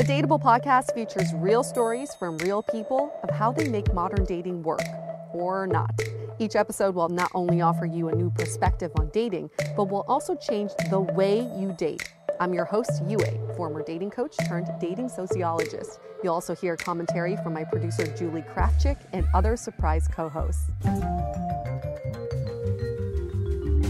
The Dateable podcast features real stories from real people of how they make modern dating work or not. Each episode will not only offer you a new perspective on dating, but will also change the way you date. I'm your host, Yue, former dating coach turned dating sociologist. You'll also hear commentary from my producer, Julie Krafchick, and other surprise co hosts.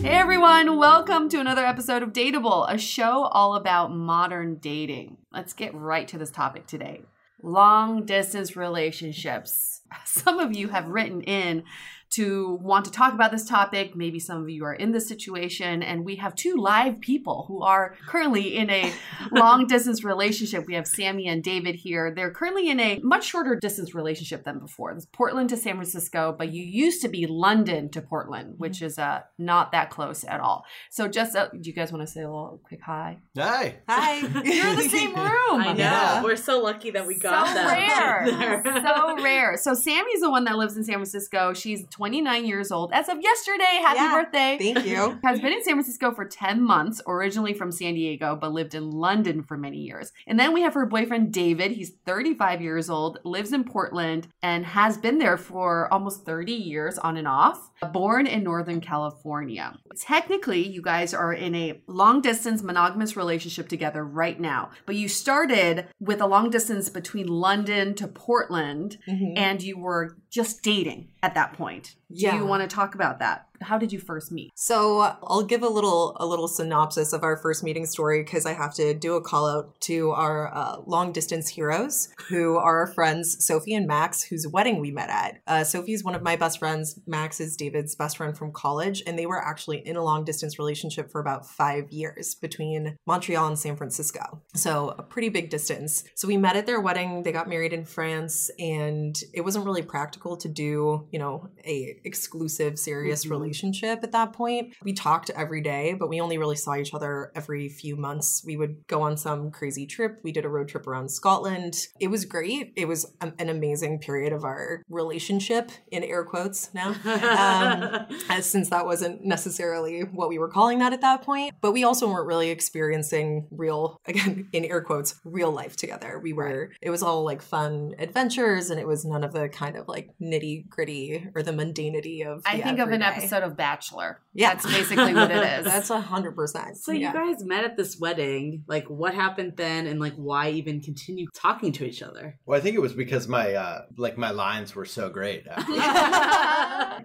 Hey everyone, welcome to another episode of Dateable, a show all about modern dating. Let's get right to this topic today long distance relationships. Some of you have written in to want to talk about this topic. Maybe some of you are in this situation, and we have two live people who are currently in a long distance relationship. We have Sammy and David here. They're currently in a much shorter distance relationship than before. This Portland to San Francisco, but you used to be London to Portland, which mm-hmm. is uh, not that close at all. So, just uh, do you guys want to say a little quick hi? Hi. Hi. You're in the same room. I know. Yeah. We're so lucky that we got that. so rare. so rare. So, Sammy's the one that lives in San Francisco. She's 29 years old as of yesterday. Happy yeah, birthday. Thank you. Has been in San Francisco for 10 months, originally from San Diego, but lived in London for many years. And then we have her boyfriend, David. He's 35 years old, lives in Portland, and has been there for almost 30 years on and off. Born in Northern California. Technically, you guys are in a long distance monogamous relationship together right now, but you started with a long distance between London to Portland, mm-hmm. and you were just dating at that point. Do yeah. you want to talk about that? How did you first meet? So I'll give a little a little synopsis of our first meeting story because I have to do a call out to our uh, long distance heroes who are our friends Sophie and Max, whose wedding we met at. Uh, Sophie's one of my best friends. Max is David's best friend from college, and they were actually in a long distance relationship for about five years between Montreal and San Francisco. So a pretty big distance. So we met at their wedding. They got married in France, and it wasn't really practical to do, you know, a exclusive, serious mm-hmm. relationship at that point. We talked every day, but we only really saw each other every few months. We would go on some crazy trip. We did a road trip around Scotland. It was great. It was an amazing period of our relationship, in air quotes now, um, as since that wasn't necessarily what we were calling that at that point. But we also weren't really experiencing real, again, in air quotes, real life together. We were, it was all like fun adventures and it was none of the kind of like nitty gritty or the mundanity of. I the think of an everyday. episode of Bachelor. Yeah. That's basically what it is. That's a hundred percent. So Yeah. you guys met at this wedding. Like, what happened then, and like, why even continue talking to each other? Well, I think it was because my uh like my lines were so great.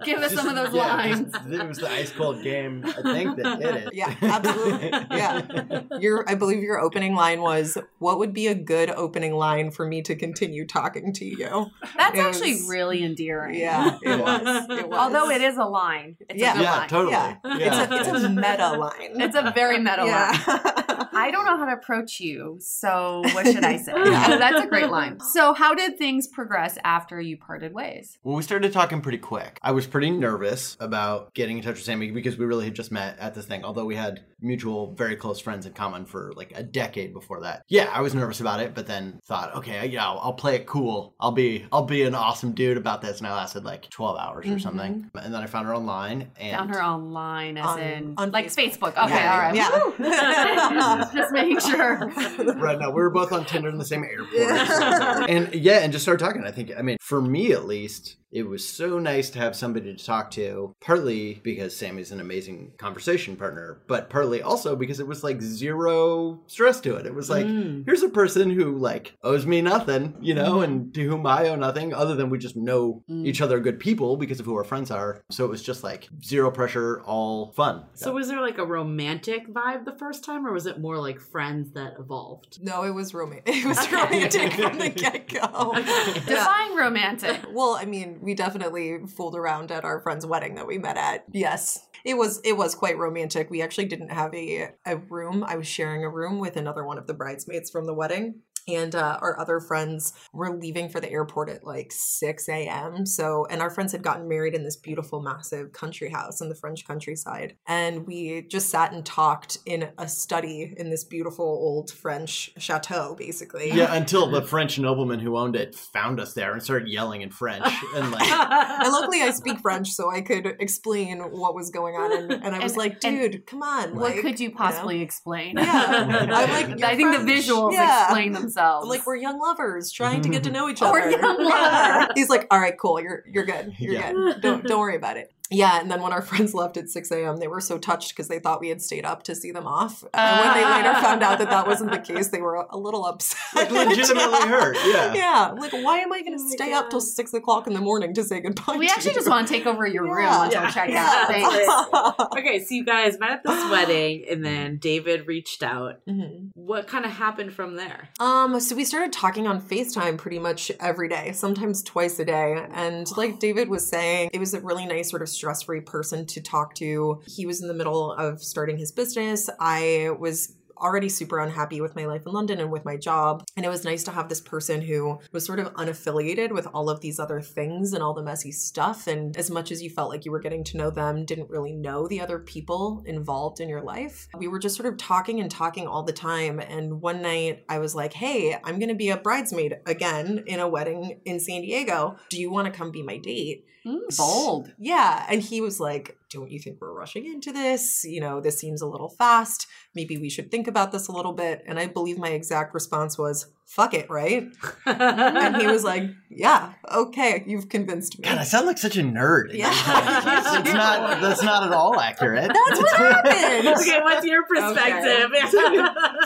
Give us Just- some of those yeah, lines. just- it was the ice cold game, I think, that did it. Yeah, absolutely. Yeah. Your, I believe your opening line was, "What would be a good opening line for me to continue talking to you?" That's It actually was- really endearing. Yeah, it was. It was. Although it is a line. It's Yeah. a yeah, line. totally. Yeah. Yeah. It's a it's a meta line. It's a very meta line. I don't know how to approach you, so what should I say? Yeah. Oh, that's a great line. So, how did things progress after you parted ways? Well, we started talking pretty quick. I was pretty nervous about getting in touch with Sammy because we really had just met at this thing, although we had mutual, very close friends in common for like a decade before that. Yeah, I was nervous about it, but then thought, okay, yeah, I'll, I'll play it cool. I'll be, I'll be an awesome dude about this. And I lasted like 12 hours or Something. Mm-hmm. And then I found her online and Found her online, as On- in on like Facebook. Facebook. Okay, Yeah, all right. yeah. Just making sure. right now we were both on Tinder in the same airport. Yeah. and yeah, and just started talking. I think, I mean, for me at least, it was so nice to have somebody to talk to, partly because Sammy's an amazing conversation partner, but partly also because it was like zero stress to it. It was like, Mm. here's a person who like owes me nothing, you know, and to whom I owe nothing other than we just know Mm. each other are good people because of who our friends are. So it was just like zero pressure, all fun. So was there like a romantic vibe the first time, or was it more like friends that evolved? No, it was romantic. It was romantic from the get go. Define romantic. Well, I mean, we definitely fooled around at our friend's wedding that we met at. Yes. It was it was quite romantic. We actually didn't have a a room. I was sharing a room with another one of the bridesmaids from the wedding. And uh, our other friends were leaving for the airport at like 6 a.m. So, and our friends had gotten married in this beautiful, massive country house in the French countryside. And we just sat and talked in a study in this beautiful old French chateau, basically. Yeah, until the French nobleman who owned it found us there and started yelling in French and like and luckily I speak French, so I could explain what was going on. And, and I was And- like, dude, come on. What like, could you know? possibly explain? Yeah. I'm like, I think the visuals Yeah. explain themselves. I'm like, we're young lovers trying to get to know each other. we're young lovers. He's like, all right, cool. You're you're good. You're Yeah. good. Don't don't worry about it. Yeah, and then when our friends left at 6 a.m., they were so touched because they thought we had stayed up to see them off. And when they later found out that that wasn't the case, they were a little upset. like legitimately hurt. Yeah. Yeah, like why am I going to Oh my stay up till six o'clock in the morning to say goodbye? we to actually you? just want to take over your room until Yeah. check Yeah. out. Thanks. okay, so you guys met at this wedding, and then David reached out. Mhm. What kind of happened from there? Um, so we started talking on FaceTime pretty much every day, sometimes twice a day. And like David was saying, it was a really nice sort of stress-free person to talk to. He was in the middle of starting his business. I was already super unhappy with my life in London and with my job. And it was nice to have this person who was sort of unaffiliated with all of these other things and all the messy stuff. And as much as you felt like you were getting to know them, didn't really know the other people involved in your life. We were just sort of talking and talking all the time. And one night I was like, hey, I'm going to be a bridesmaid again in a wedding in San Diego. Do you want to come be my date? Mm, bold. Yeah. And he was like, Don't you think we're rushing into this? You know, this seems a little fast. Maybe we should think about this a little bit. And I believe my exact response was, Fuck it, right? And he was like, Yeah, okay, you've convinced me. God, I sound like such a nerd. Yeah. it's not. That's not at all accurate. That's what happened. okay, what's your perspective?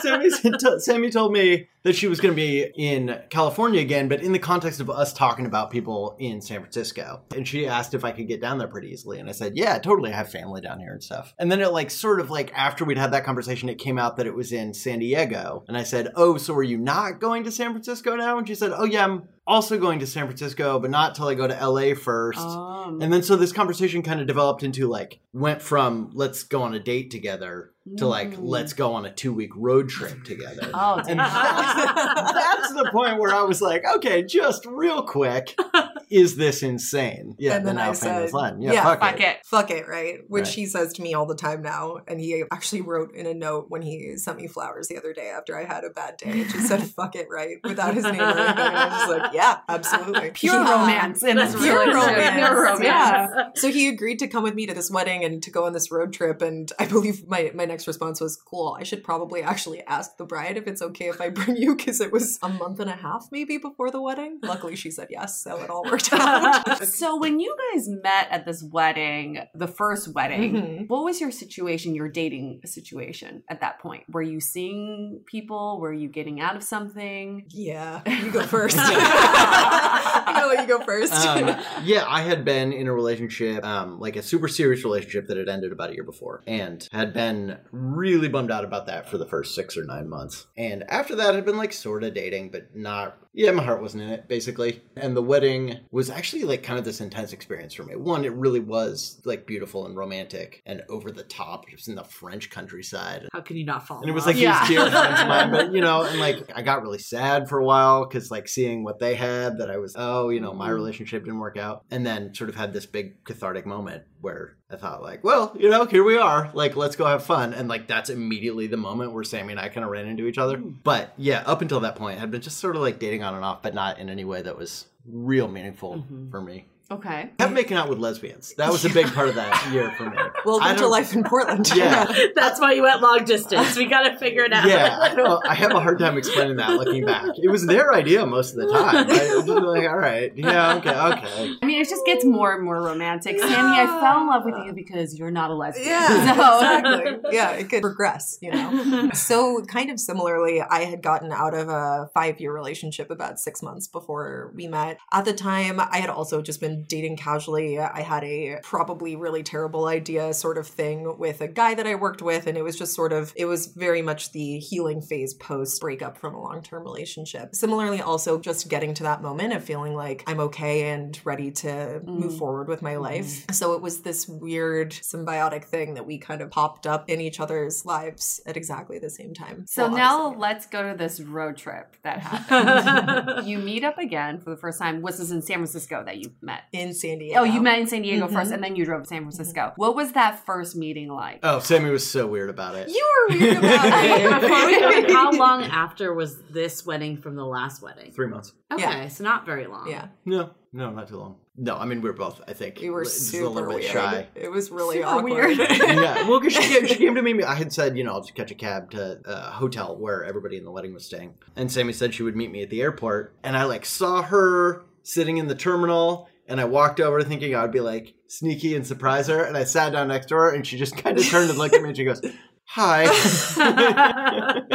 Sammy, Sammy told me that she was going to be in California again, but in the context of us talking about people in San Francisco. And she asked if I could get down there pretty easily. And I said, yeah, totally. I have family down here and stuff. And then it like sort of like after we'd had that conversation, it came out that it was in San Diego. And I said, oh, so are you not going to San Francisco now? And she said, oh, yeah, I'm also going to San Francisco, but not till I go to LA first. Um, And then so this conversation kind of developed into like went from let's go on a date together to like Mm. let's go on a two week road trip together. Oh, And that's, that's the point where I was like, okay, just real quick, is this insane? Yeah, And the then now I famous said, line. Yeah, yeah, fuck, Fuck it. it. fuck it, right? Which Right. he says to me all the time now. And he actually wrote in a note when he sent me flowers the other day after I had a bad day. It just said, fuck it, right? Without his name or anything. And I was just like, yeah, absolutely. Pure Yeah. romance in That's Pure relationship. romance. Pure romance. Yeah. So he agreed to come with me to this wedding and to go on this road trip. And I believe my, my next response was, cool, I should probably actually ask the bride if it's okay if I bring you because it was a month and a half maybe before the wedding. Luckily, she said yes. So it all worked out. So when you guys met at this wedding, the first wedding, Mhm. what was your situation, your dating situation at that point? Were you seeing people? Were you getting out of something? Yeah, you go first. I'm gonna let you go first. um, yeah, I had been in a relationship, um, like a super serious relationship that had ended about a year before, and had been really bummed out about that for the first six or nine months. And after that, had been like sort of dating, but not. Yeah, my heart wasn't in it, basically. And the wedding was actually like kind of this intense experience for me. One, it really was like beautiful and romantic and over the top. It was in the French countryside. How can you not fall? And it was like Yeah. these dear friends of mine, but you know, and like I got really sad for a while because like seeing what they had, that I was, oh, you know, my mm-hmm. relationship didn't work out, and then sort of had this big cathartic moment where I thought like, well, you know, here we are, like let's go have fun, and like that's immediately the moment where Sammy and I kind of ran into each other. Hmm. But yeah, up until that point, I had been just sort of like dating on and off, but not in any way that was real meaningful mm-hmm. for me. Okay. I kept making out with lesbians. That was a big part of that year for me. I Welcome to life in Portland. Yeah. That's why you went long distance. We got to figure it out. yeah, I don't. I have a hard time explaining that looking back. It was their idea most of the time. I was like, all right, yeah, okay, okay. I mean, it just gets more and more romantic. Sammy, I fell in love with you because you're not a lesbian. Yeah, So- exactly. Yeah, it could progress, you know. So, kind of similarly, I had gotten out of a five year relationship about six months before we met. At the time, I had also just been dating casually. I had a probably really terrible idea sort of thing with a guy that I worked with, and it was just sort of, it was very much the healing phase post breakup from a long term relationship. Similarly, also just getting to that moment of feeling like I'm okay and ready to move mm. forward with my life. Mm-hmm. So it was this weird symbiotic thing that we kind of popped up in each other's lives at exactly the same time. So Well, now obviously. let's go to this road trip that happened. you meet up again for the first time. Was this in San Francisco that you met? In San Diego. Oh, you met in San Diego Mhm. first, and then you drove to San Francisco. What was that first meeting like? Oh, Sammy was so weird about it. You were weird about Before we go, it. how long after was this wedding from the last wedding? Three months. Okay, Yeah. so not very long. Yeah, No, no, not too long. No, I mean we were both. I think we were just super a little bit weird. shy. It was really Super awkward. weird. yeah, well, because she, came- she came to me. I had said, you know, I'll just catch a cab to a hotel where everybody in the wedding was staying, and Sammy said she would meet me at the airport, and I like saw her sitting in the terminal, and I walked over thinking I would be like sneaky and surprise her, and I sat down next to her, and she just kind of turned and looked at me, and she goes, "Hi."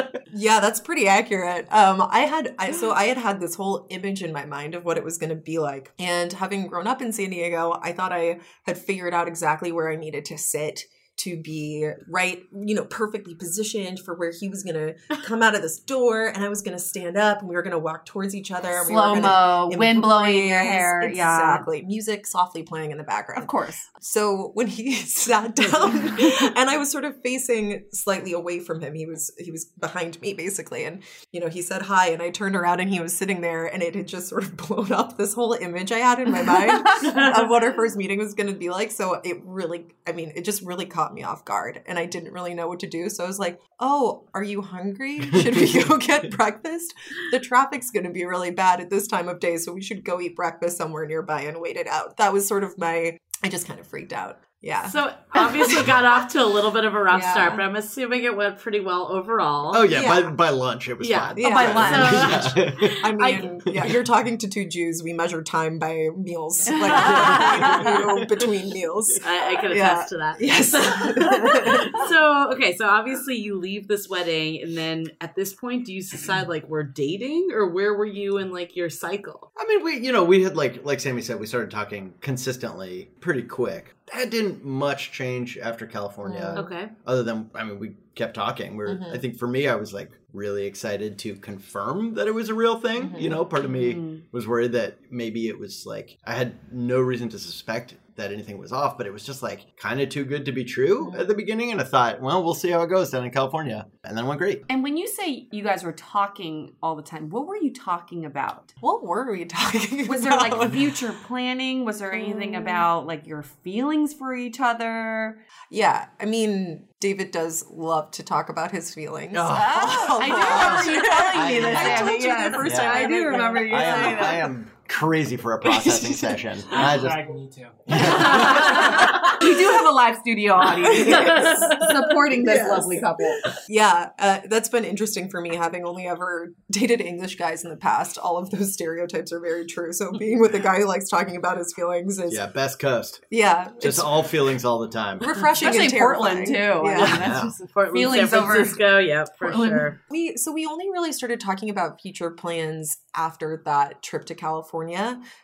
Yeah, that's pretty accurate. Um, I had I, so I had had this whole image in my mind of what it was going to be like, and having grown up in San Diego, I thought I had figured out exactly where I needed to sit to be right, you know, perfectly positioned for where he was going to come out of this door, and I was going to stand up, and we were going to walk towards each other. we Slow mo, wind blowing in your hair. Yeah. Exactly. Music softly playing in the background. Of course. So when he sat down and I was sort of facing slightly away from him, he was he was behind me basically. And you know, he said hi and I turned around and he was sitting there and it had just sort of blown up this whole image I had in my mind of what our first meeting was gonna be like. So it really I mean, it just really caught me off guard and I didn't really know what to do. So I was like, Oh, are you hungry? Should we go get breakfast? The traffic's gonna be really bad at this time of day, so we should go eat breakfast somewhere nearby and wait it out. That was sort of my I just kind of freaked out. Yeah. So obviously got off to a little bit of a rough Yeah. start, but I'm assuming it went pretty well overall. oh yeah, Yeah. By, by lunch it was Yeah. fine. Oh, yeah. by lunch. Yeah. I mean, yeah, you're talking to two Jews. We measure time by meals, like you know, between meals. I, I can Yeah. attest to that. Yes. so okay, so obviously you leave this wedding, and then at this point, do you decide like we're dating, or where were you in like your cycle? I mean, we, you know, we had like, like Sammy said, we started talking consistently pretty quick. That didn't much change after California, Okay, other than, I mean, we kept talking. We're, Mhm. I think for me, I was like really excited to confirm that it was a real thing. You know, part of me Mhm. was worried that maybe it was like I had no reason to suspect that anything was off, but it was just like kind of too good to be true at the beginning. And I thought, well, we'll see how it goes down in California. And then it went great. And when you say you guys were talking all the time, what were you talking about? What were we talking Was there like about? future planning? Was there anything um, about like your feelings for each other? Yeah, I mean, David does love to talk about his feelings. Oh. I do remember you telling me this. I Sammy, told you the first Yeah. time. I do remember you I saying am, I that. am crazy for a processing session. And I just, Drag me too. we do have a live studio audience supporting this Yes. lovely couple. Yeah, uh, that's been interesting for me, having only ever dated English guys in the past. All of those stereotypes are very true. So being with a guy who likes talking about his feelings is, yeah, best coast. yeah, Just all feelings all the time. refreshing Especially and Portland terrifying. too. I Yeah. mean, that's Yeah. just Portland, Feelings San over Francisco. Yep, for Portland. sure. We so we only really started talking about future plans after that trip to California.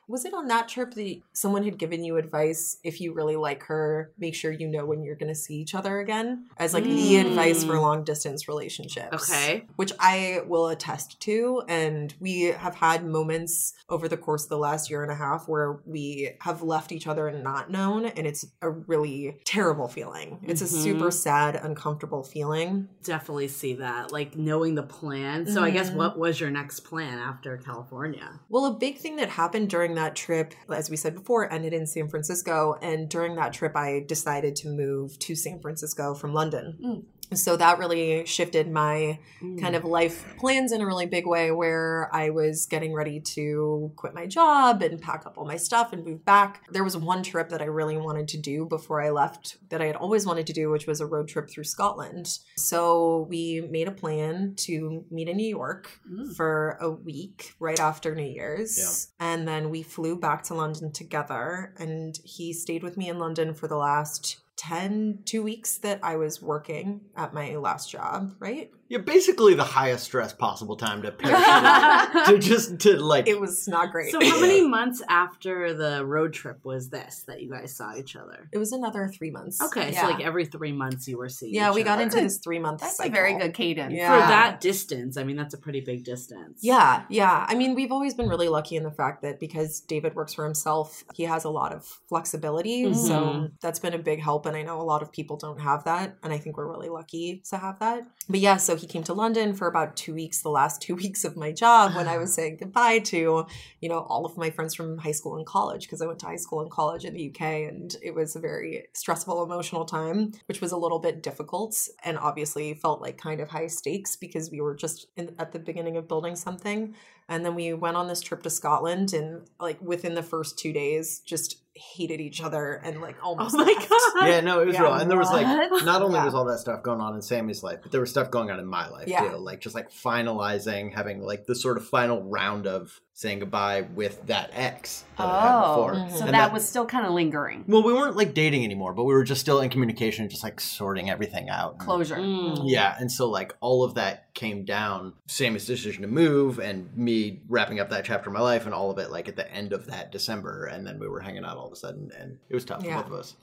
Was it on that trip that someone had given you advice if you really like her, make sure you know when you're going to see each other again as like the Mm. advice for long distance relationships. Okay. Which I will attest to and we have had moments over the course of the last year and a half where we have left each other and not known and it's a really terrible feeling. It's a Mhm. super sad, uncomfortable feeling. Definitely see that. Like knowing the plan. So I guess Mhm. what was your next plan after California? Well, a big thing that happened during that trip, as we said before, ended in San Francisco. And during that trip, I decided to move to San Francisco from London. Mm. So that really shifted my kind of life plans in a really big way where I was getting ready to quit my job and pack up all my stuff and move back. There was one trip that I really wanted to do before I left that I had always wanted to do, which was a road trip through Scotland. So we made a plan to meet in New York Mm. for a week right after New Year's. And then we flew back to London together and he stayed with me in London for the last 10 two weeks that I was working at my last job, right? You're basically the highest stress possible time to parachute to just to like It was not great. So how many months after the road trip was this that you guys saw each other? it was another three months. Okay, Yeah. so like every three months you were seeing. yeah, each we got other. into this three month That's cycle. a very good cadence. Yeah. for that distance. I mean, that's a pretty big distance. Yeah, yeah. I mean, we've always been really lucky in the fact that because David works for himself, he has a lot of flexibility. Mhm. So that's been a big help. And I know a lot of people don't have that. And I think we're really lucky to have that. But yeah, so he came to London for about two weeks, the last two weeks of my job when I was saying goodbye to, you know, all of my friends from high school and college because I went to high school and college in the UK. And it was a very stressful, emotional time, which was a little bit difficult and obviously felt like kind of high stakes because we were just in, at the beginning of building something. And then we went on this trip to Scotland and like within the first two days just hated each other and like almost Oh my left. god. Yeah, no, it was Yeah. real. And there was like not only Yeah. was all that stuff going on in Sammy's life, but there was stuff going on in my life Yeah. too. Like just like finalizing, having like the sort of final round of saying goodbye with that ex that I had Oh, before. Mhm. so And that, was still kind of lingering. well, we weren't like dating anymore, but we were just still in communication, just like sorting everything out. Closure. Mm. Yeah, and so like all of that came down, Sammy's decision to move and me wrapping up that chapter of my life and all of it like at the end of that December and then we were hanging out all of a sudden and it was tough Yeah. for both of us.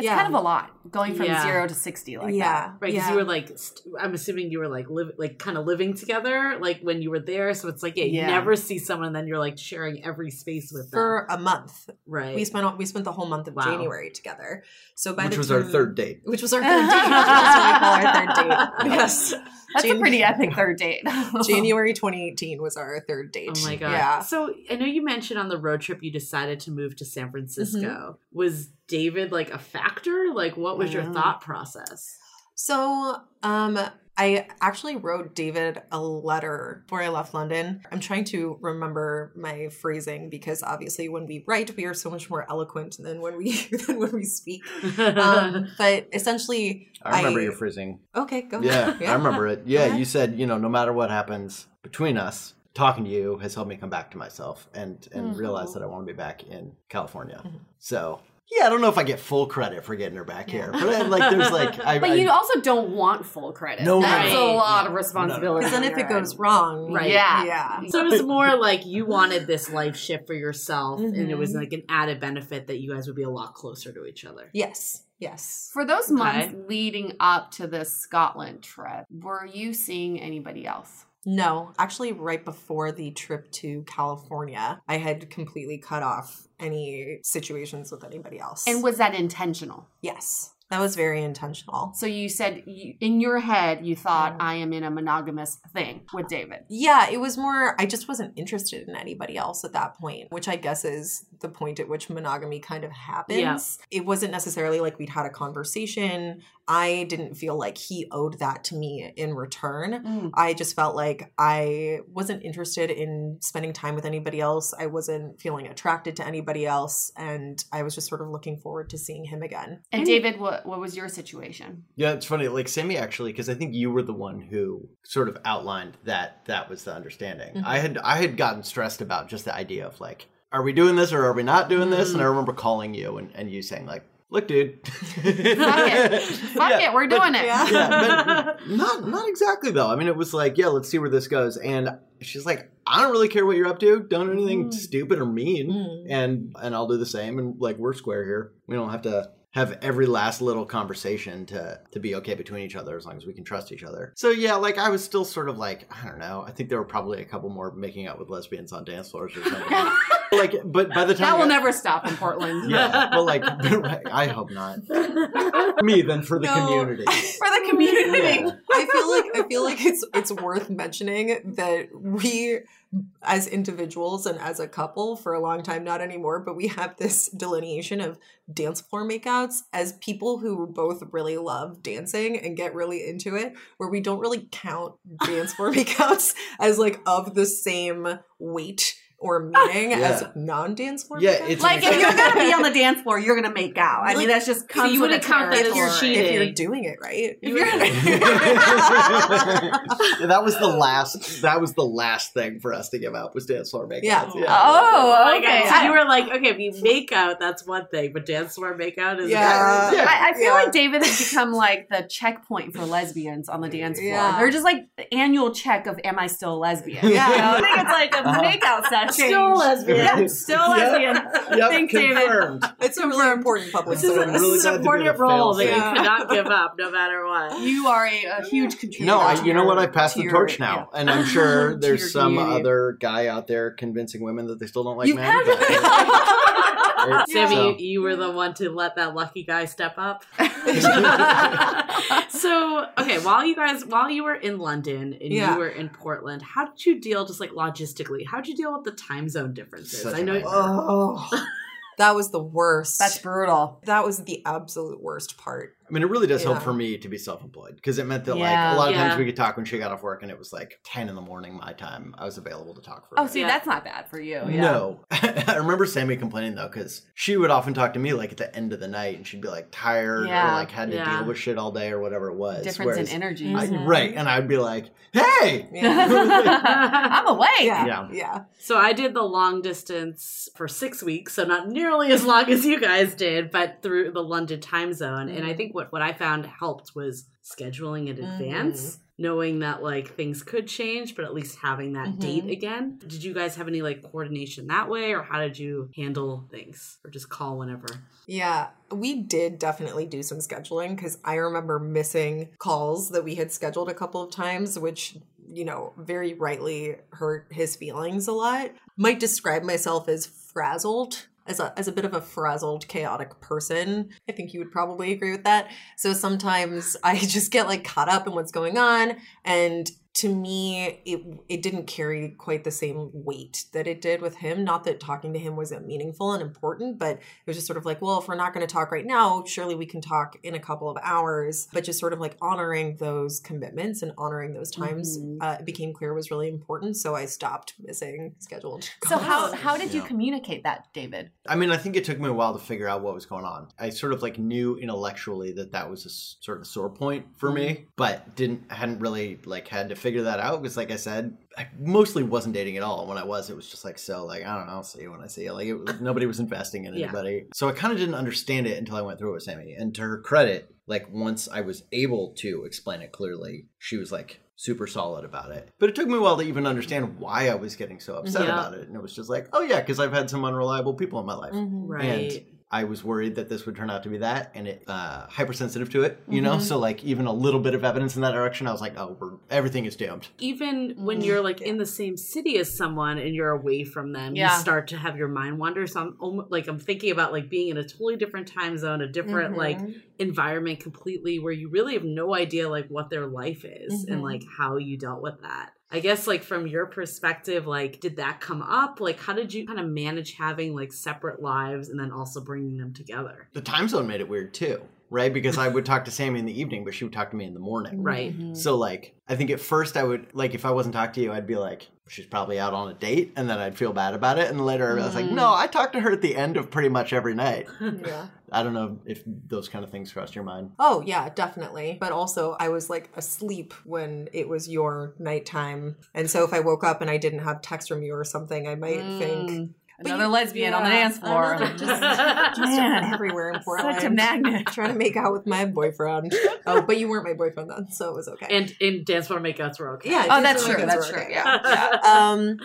It's Yeah. kind of a lot going from Yeah. zero to 60 like yeah. that. Right, because yeah. you were like, st- I'm assuming you were like, live, like kind of living together, like when you were there. So it's like, yeah, you never see someone, and then you're like sharing every space with them. for a month. right. We spent we spent the whole month of Wow. January together. So by Which the was our third date. Which was our third date. That's what we call our third date. Yes. That's a pretty epic third date. January 2018 was our third date. Oh my god! Yeah. So I know you mentioned on the road trip you decided to move to San Francisco. Mm-hmm. Was David like a factor? Like, what was your thought process? So, um, I actually wrote David a letter before I left London. I'm trying to remember my phrasing because obviously when we write, we are so much more eloquent than when we than when we speak. Um, but essentially, I remember I- your phrasing. okay, go. Yeah, ahead. I remember it. Yeah, ahead. you said, you know, no matter what happens between us, talking to you has helped me come back to myself and and Mhm. realize that I want to be back in California. Mhm. So yeah, I don't know if I get full credit for getting her back here, but I, like, there's like, I, but I- you also don't want full credit. No, That's no, a no. lot of No, no, no. responsibility. Then if it goes wrong, Right. Yeah. yeah. so it was more like you wanted this life shift for yourself, and it was Mhm. like an added benefit that you guys would be a lot closer to each other. Yes. Yes. For those months leading up to this Scotland trip, were you seeing anybody else? No, actually, right before the trip to California, I had completely cut off any situations with anybody else. And was that intentional? yes, that was very intentional. So you said you, in your head you thought Mm. I am in a monogamous thing with David. Yeah, it was more, I just wasn't interested in anybody else at that point, which I guess is the point at which monogamy kind of happens. It wasn't necessarily like we'd had a conversation. I didn't feel like he owed that to me in return. I just felt like I wasn't interested in spending time with anybody else. I wasn't feeling attracted to anybody else. And I was just sort of looking forward to seeing him again. And David, what what was your situation? Yeah, it's funny. Like Sammy actually, because I think you were the one who sort of outlined that that was the understanding. Mhm. I had I had gotten stressed about just the idea of like, are we doing this or are we not doing this? And I remember calling you and, and you saying like, look, dude, fuck it. Fuck it, we're doing it. Yeah, but not not exactly though. I mean, it was like, yeah, let's see where this goes. And she's like, I don't really care what you're up to. Don't do anything Mm. stupid or mean. Mm. And and I'll do the same. And like we're square here. We don't have to have every last little conversation to to be okay between each other as long as we can trust each other. So yeah, like I was still sort of like, I don't know. I think there were probably a couple more making out with lesbians on dance floors or something. like, but by the time That will I- never stop in Portland. Yeah, but like, I hope not. Me then for the No. community. For the community. Yeah. I feel like I feel like it's it's worth mentioning that we as individuals and as a couple for a long time not anymore but we have this delineation of dance floor makeouts as people who both really love dancing and get really into it where we don't really count dance floor makeouts as like of the same weight or meaning as non-dance floor Yeah, it's Like if you're gonna be on the dance floor, you're gonna make out. I mean, that's just so comes you with wouldn't the count that as territory. cheating. if you're doing it right you're that was the last. That was the last thing for us to give up was dance floor makeup. Yeah. Oh, okay. So you were like, okay, if you make out, that's one thing, but dance floor make out is Yeah. Yeah. I, I feel Yeah. like David has become like the checkpoint for lesbians on the dance floor. Yeah. They're just like the annual check of am I still a lesbian? Yeah. You know, I think it's like a Uh-huh. makeout session. Still lesbian. Yeah, still lesbian. Yep, Thanks, David. confirmed. it's a really important public This is, a, service really this is an to be the important role that fail-safe. you cannot give up no matter what. You are a, a huge contributor. No, I, to you know what? I your- passed to the your- torch now, yeah. and I'm sure there's some community. other guy out there convincing women that they still don't like You've men. had but- it. Sammy, So- you, you were the one to let that lucky guy step up. so, okay, while you guys, while you were in London and Yeah. you were in Portland, how did you deal, just like logistically, how did you deal with the time zone differences? Such I a know. nightmare. Oh, that was the worst. That's brutal. that was the absolute worst part. I mean, it really does help for me to be self-employed because it meant that Yeah. like a lot of Yeah. times we could talk when she got off work, and it was like ten in the morning my time. I was available to talk for. Oh, her. see, Yeah. that's not bad for you. Yeah. No, I remember Sammy complaining though because she would often talk to me like at the end of the night, and she'd be like tired Yeah. or like had to Yeah. deal with shit all day or whatever it was. Difference Whereas in energy. I- Mhm. right, and I'd be like, "Hey, I'm awake. Yeah, Yeah. yeah. So I did the long distance for six weeks, so not nearly as long as you guys did, but through the London time zone. And I think what, what I found helped was scheduling in advance, knowing that like things could change, but at least having that Mhm. date again. Did you guys have any like coordination that way, or how did you handle things, or just call whenever? Yeah, we did definitely do some scheduling because I remember missing calls that we had scheduled a couple of times, which, you know, very rightly hurt his feelings a lot. Might describe myself as frazzled. As a, as a bit of a frazzled, chaotic person. I think you would probably agree with that. So sometimes I just get like caught up in what's going on. And to me, it it didn't carry quite the same weight that it did with him. Not that talking to him wasn't meaningful and important, but it was just sort of like, well, if we're not going to talk right now, surely we can talk in a couple of hours. But just sort of like honoring those commitments and honoring those times, Mhm. uh, it became clear was really important. So I stopped missing scheduled. So how how did you Yeah. communicate that, David? I mean, I think it took me a while to figure out what was going on. I sort of like knew intellectually that that was a sort of sore point for me, but didn't hadn't really like had to figure that out because, like I said, I mostly wasn't dating at all. When I was, it was just like so like I don't know, I'll see you when I see you. Like it was, nobody was investing in Yeah. anybody, so I kind of didn't understand it until I went through it with Sammy. And to her credit, like once I was able to explain it clearly, she was like super solid about it. But it took me a while to even understand why I was getting so upset Yeah. about it. And it was just like, oh yeah, because I've had some unreliable people in my life. Mhm. Right. And I was worried that this would turn out to be that, and it uh, hypersensitive to it, you know. Mm-hmm. So like even a little bit of evidence in that direction, I was like, oh, we're, everything is doomed. Even Mm-hmm. when you're like in the same city as someone and you're away from them, Yeah. you start to have your mind wander. So I'm almo- like I'm thinking about like being in a totally different time zone, a different like Mhm. environment completely where you really have no idea like what their life is and Mhm. like how you dealt with that. I guess like from your perspective, like did that come up? Like how did you kind of manage having like separate lives and then also bringing them together? The time zone made it weird too, right? Because I would talk to Sammy in the evening, but she would talk to me in the morning. Right. Mm-hmm. So like I think at first I would like if I wasn't talking to you, I'd be like, she's probably out on a date, and then I'd feel bad about it. And later I was like, Mm. no, I talked to her at the end of pretty much every night. Yeah. I don't know if those kind of things crossed your mind. Oh yeah, definitely. But also I was like asleep when it was your nighttime. And so if I woke up and I didn't have text from you or something, I might think Mm. But Another you- lesbian on the dance floor. another just, just Man. everywhere in Portland. Such a magnet. Trying to make out with my boyfriend. Oh, but you weren't my boyfriend then, so it was okay. And in dance floor makeouts were okay. yeah, Oh, that's true. That's true. okay. Yeah. yeah. um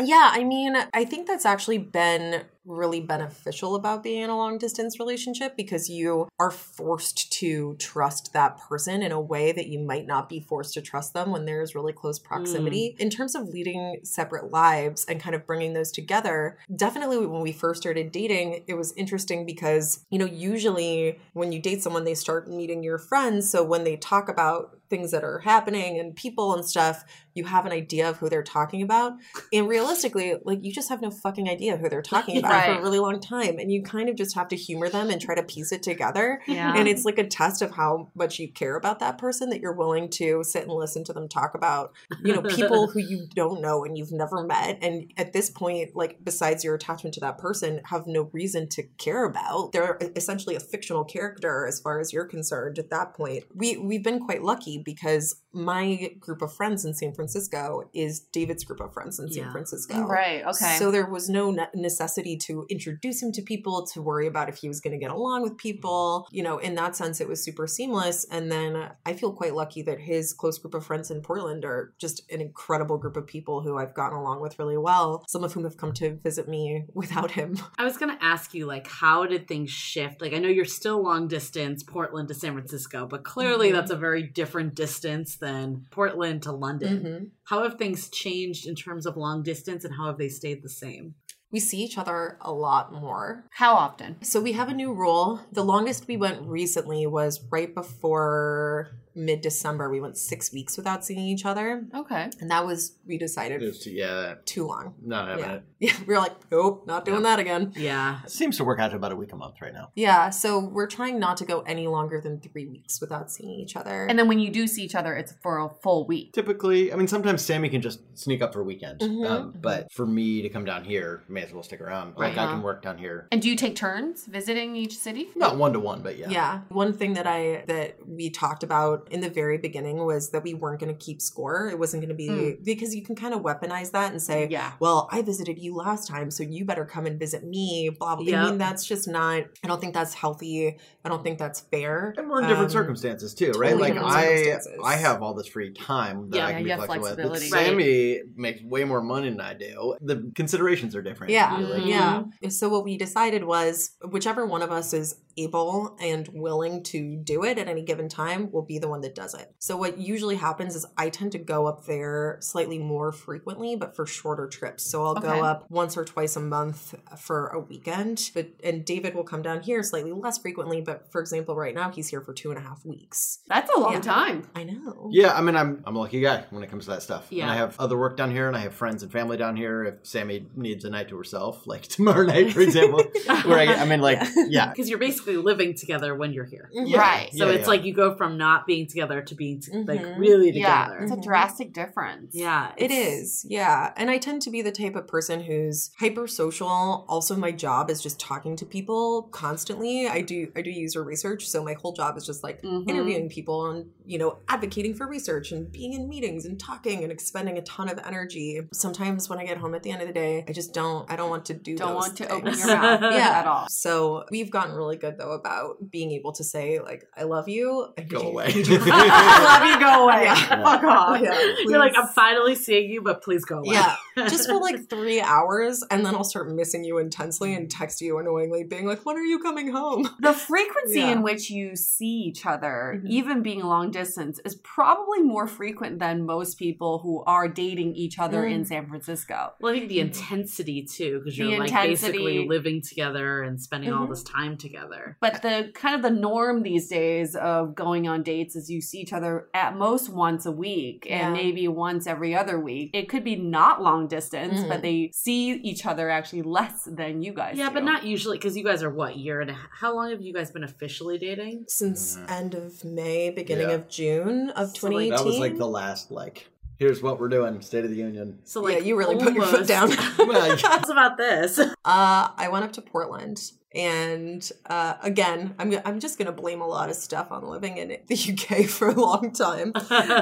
yeah i mean i think that's actually been really beneficial about being in a long distance relationship because you are forced to trust that person in a way that you might not be forced to trust them when there's really close proximity. Mm. In terms of leading separate lives and kind of bringing those together definitely when we first started dating it was interesting because you know usually when you date someone they start meeting your friends. So when they talk about things that are happening and people and stuff you have an idea of who they're talking about. And realistically like you just have no fucking idea who they're talking about for a really long time. And you kind of just have to humor them and try to piece it together. Yeah. and it's like a test of how much you care about that person that you're willing to sit and listen to them talk about you know people who you don't know and you've never met. And at this point like besides your attachment to that person have no reason to care about. They're essentially a fictional character as far as you're concerned at that point. We we've been quite lucky because my group of friends in San Francisco is David's group of friends in San Yeah. Francisco Right. Okay. so there was no necessity to introduce him to people, to worry about if he was going to get along with people. You know, in that sense, it was super seamless. And then I feel quite lucky that his close group of friends in Portland are just an incredible group of people who I've gotten along with really well, some of whom have come to visit me without him. I was gonna ask you, like, how did things shift? Like, I know you're still long distance, Portland to San Francisco, but clearly Mhm. that's a very different distance than Portland to London. Mhm. How have things changed in terms of long distance, and how have they stayed the same? We see each other a lot more. How often? So we have a new rule. The longest we went recently was right before mid December. We went six weeks without seeing each other. Okay. And that was, we decided, It was, yeah, too long. not having Yeah. it. Yeah, we were like, nope, not doing that again. Yeah. It seems to work out to about a week a month right now. Yeah, so we're trying not to go any longer than three weeks without seeing each other. And then when you do see each other, it's for a full week. Typically, I mean, sometimes Sammy can just sneak up for a weekend. Mhm. Um, but for me to come down here, may as well stick around. Like I can work down here, And do you take turns visiting each city? not one to one, but yeah. yeah. one thing that I that we talked about in the very beginning was that we weren't going to keep score. It wasn't going to be Hmm. because you can kind of weaponize that and say, Yeah. well, I visited you last time, so you better come and visit me. Blah blah. I mean, that's just not. I don't think that's healthy. I don't think that's fair. And we're in different Um, circumstances too, totally right? Like I. I have all this free time that Yeah, I can you be flexible with. But flexibility. Sammy makes way more money than I do. The considerations are different. Yeah, really. Mhm. yeah. So what we decided was whichever one of us is able and willing to do it at any given time will be the one that does it. So what usually happens is I tend to go up there slightly more frequently, but for shorter trips. So I'll Okay. go up once or twice a month for a weekend. But and David will come down here slightly less frequently. But for example, right now he's here for two and a half weeks. That's a long Yeah. time. I know. Yeah, I mean, I'm I'm a lucky guy when it comes to that stuff. Yeah. And I have other work down here, and I have friends and family down here. If Sammy needs a night to herself, like tomorrow night, for example, where I, get- I mean, like, yeah, Because you're basically living together when you're here. yeah, Right. So yeah, it's yeah. like you go from not being together to being t- like Mhm. really Yeah. together. It's a Mhm. drastic difference. Yeah, it's- yeah. And I tend to be the type of person who's hyper social. Also, my job is just talking to people constantly. I do I do user research, so my whole job is just like Mhm. interviewing people and you know advocating for research and being in meetings and talking and expending a ton of energy. Sometimes when I get home at the end of the day, I just don't I don't want to do Don't those want to open your mouth Yeah. at all. So we've gotten really good excited though about being able to say like I love you. And Go you- away. I love you. Go away. Yeah. Fuck off. Yeah, You're like. I'm finally seeing you, but please go away. Yeah, just for like three hours, and then I'll start missing you intensely and text you annoyingly, being like, "When are you coming home?" The frequency Yeah. in which you see each other, Mhm. even being long distance, is probably more frequent than most people who are dating each other in Mm. San Francisco. Well, I think the intensity too, because you're like intensity. basically living together and spending all Mhm. this time together. But the kind of the norm these days of going on dates is you see each other at most once a week and maybe once every other week. It could be not long distance, Mhm. but they see each other actually less than you guys Yeah, do. but not usually because you guys are what year and a half? How long have you guys been officially dating? Since end of May, beginning Yeah. of June of So, like, 2018. That was like the last like. Here's what we're doing. State of the Union. So like, yeah, you really put your foot almost- down. Well, Tell us about this. Uh, I went up to Portland, and uh, again, I'm I'm just gonna blame a lot of stuff on living in the UK for a long time.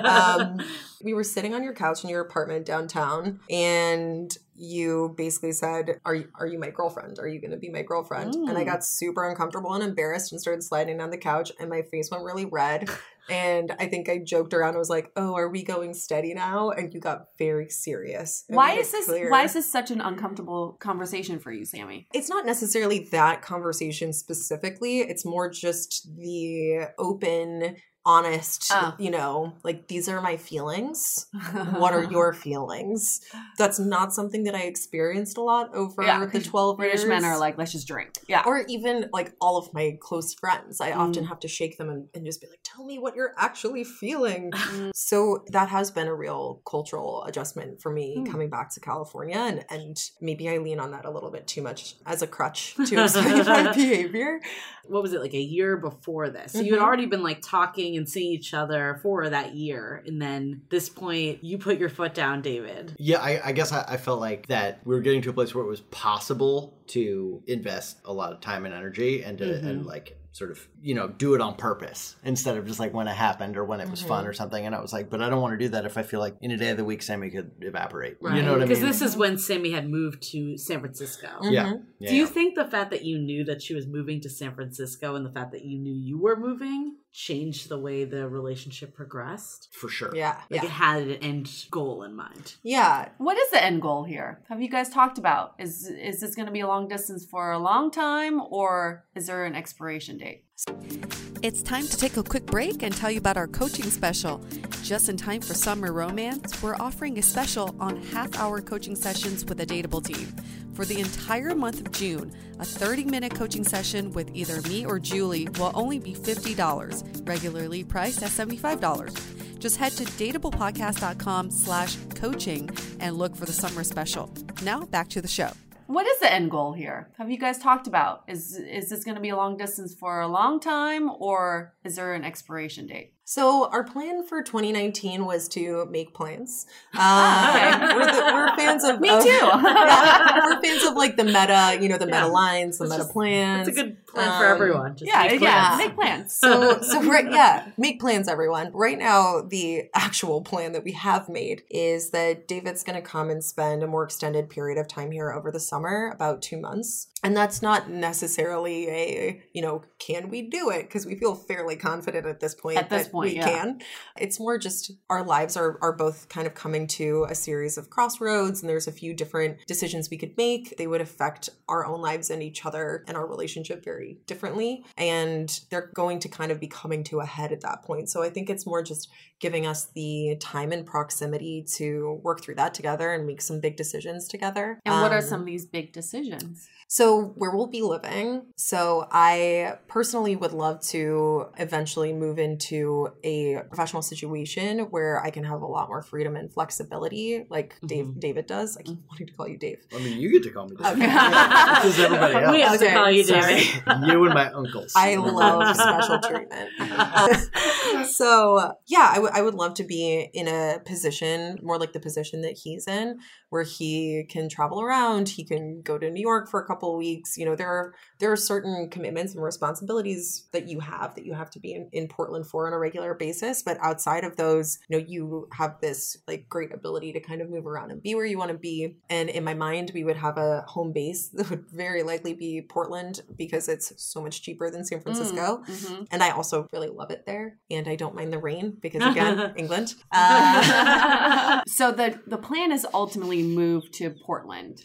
Um, we were sitting on your couch in your apartment downtown, and you basically said, "Are you, are you my girlfriend? Are you going to be my girlfriend?" And I Mm. got super uncomfortable and embarrassed, and started sliding down the couch, and my face went really red. And I think I joked around. I was like, "Oh, are we going steady now?" And you got very serious. why is this clear. why is this such an uncomfortable conversation for you, Sammy? It's not necessarily that conversation specifically. It's more just the open, honest, Oh. you know, like these are my feelings. what are your feelings? That's not something that I experienced a lot over Yeah, the 'cause 12 British years. men are like, let's just drink. Yeah. or even like all of my close friends. I often Mm. have to shake them and, and just be like, tell me what you're actually feeling. Mm. so that has been a real cultural adjustment for me Mm. coming back to California. And, and maybe I lean on that a little bit too much as a crutch to explain my behavior. what was it like a year before this? So you had Mhm. already been like talking and seeing each other for that year, and then this point you put your foot down, David. Yeah, I, I guess I, I felt like that we were getting to a place where it was possible to invest a lot of time and energy and to, Mhm. and like sort of you know do it on purpose instead of just like when it happened or when it was fun or something. And I was like, but I don't want to do that if I feel like in a day of the week Sammy could evaporate. You know what I mean Because this is when Sammy had moved to San Francisco. yeah. Mhm. yeah. Do you think the fact that you knew that she was moving to San Francisco and the fact that you knew you were moving changed the way the relationship progressed? for sure? Yeah. Like it had an end goal in mind. Yeah. What is the end goal here? Have you guys talked about? Is is this going to be a long distance for a long time, or is there an expiration date? It's time to take a quick break and tell you about our coaching special. Just in time for summer romance, we're offering a special on half hour coaching sessions with a dateable team. For the entire month of June, a 30 minute coaching session with either me or Julie will only be $50, regularly priced at $75. Just head to dateablepodcast.com slash coaching and look for the summer special. Now back to the show. What is the end goal here? Have you guys talked about? Is is this going to be a long distance for a long time, or is there an expiration date? So our plan for 2019 was to make plans. Uh, we're, the, we're fans of Me of- too. yeah, we're fans of like the meta, you know, the Yeah. meta lines, the It's meta just- plans. It's a good plan for Um, everyone. Just yeah, make yeah. plans. Make plans. so so right yeah make plans everyone right now the actual plan that we have made is that david's going to come and spend a more extended period of time here over the summer about two months and that's not necessarily a you know can we do it? Because we feel fairly confident at this point At this that point, we yeah. can. It's more just our lives are are both kind of coming to a series of crossroads and there's a few different decisions we could make. They would affect our own lives and each other and our relationship very differently and they're going to kind of be coming to a head at that point. So i think it's more just giving us the time and proximity to work through that together and make some big decisions together. And what are Um, some of these big decisions? so, where we'll be living. So, I personally would love to eventually move into a professional situation where I can have a lot more freedom and flexibility, like Dave, Mhm. David does. I keep wanting to call you Dave. I mean, you get to call me. Dave. Okay. Yeah, this is everybody else. We have to Okay, call you sorry. David. you and my uncles. I love special treatment. So yeah, I, w- I would love to be in a position more like the position that he's in, where he can travel around. He can go to New York for a couple of weeks. You know, there are there are certain commitments and responsibilities that you have that you have to be in, in Portland for on a regular basis. But outside of those, you know, you have this like great ability to kind of move around and be where you want to be. And in my mind, we would have a home base that would very likely be Portland because it's so much cheaper than San Francisco. Mhm. And I also really love it there. And I don't mind the rain because, again, England. Uh, so the the plan is ultimately move to Portland.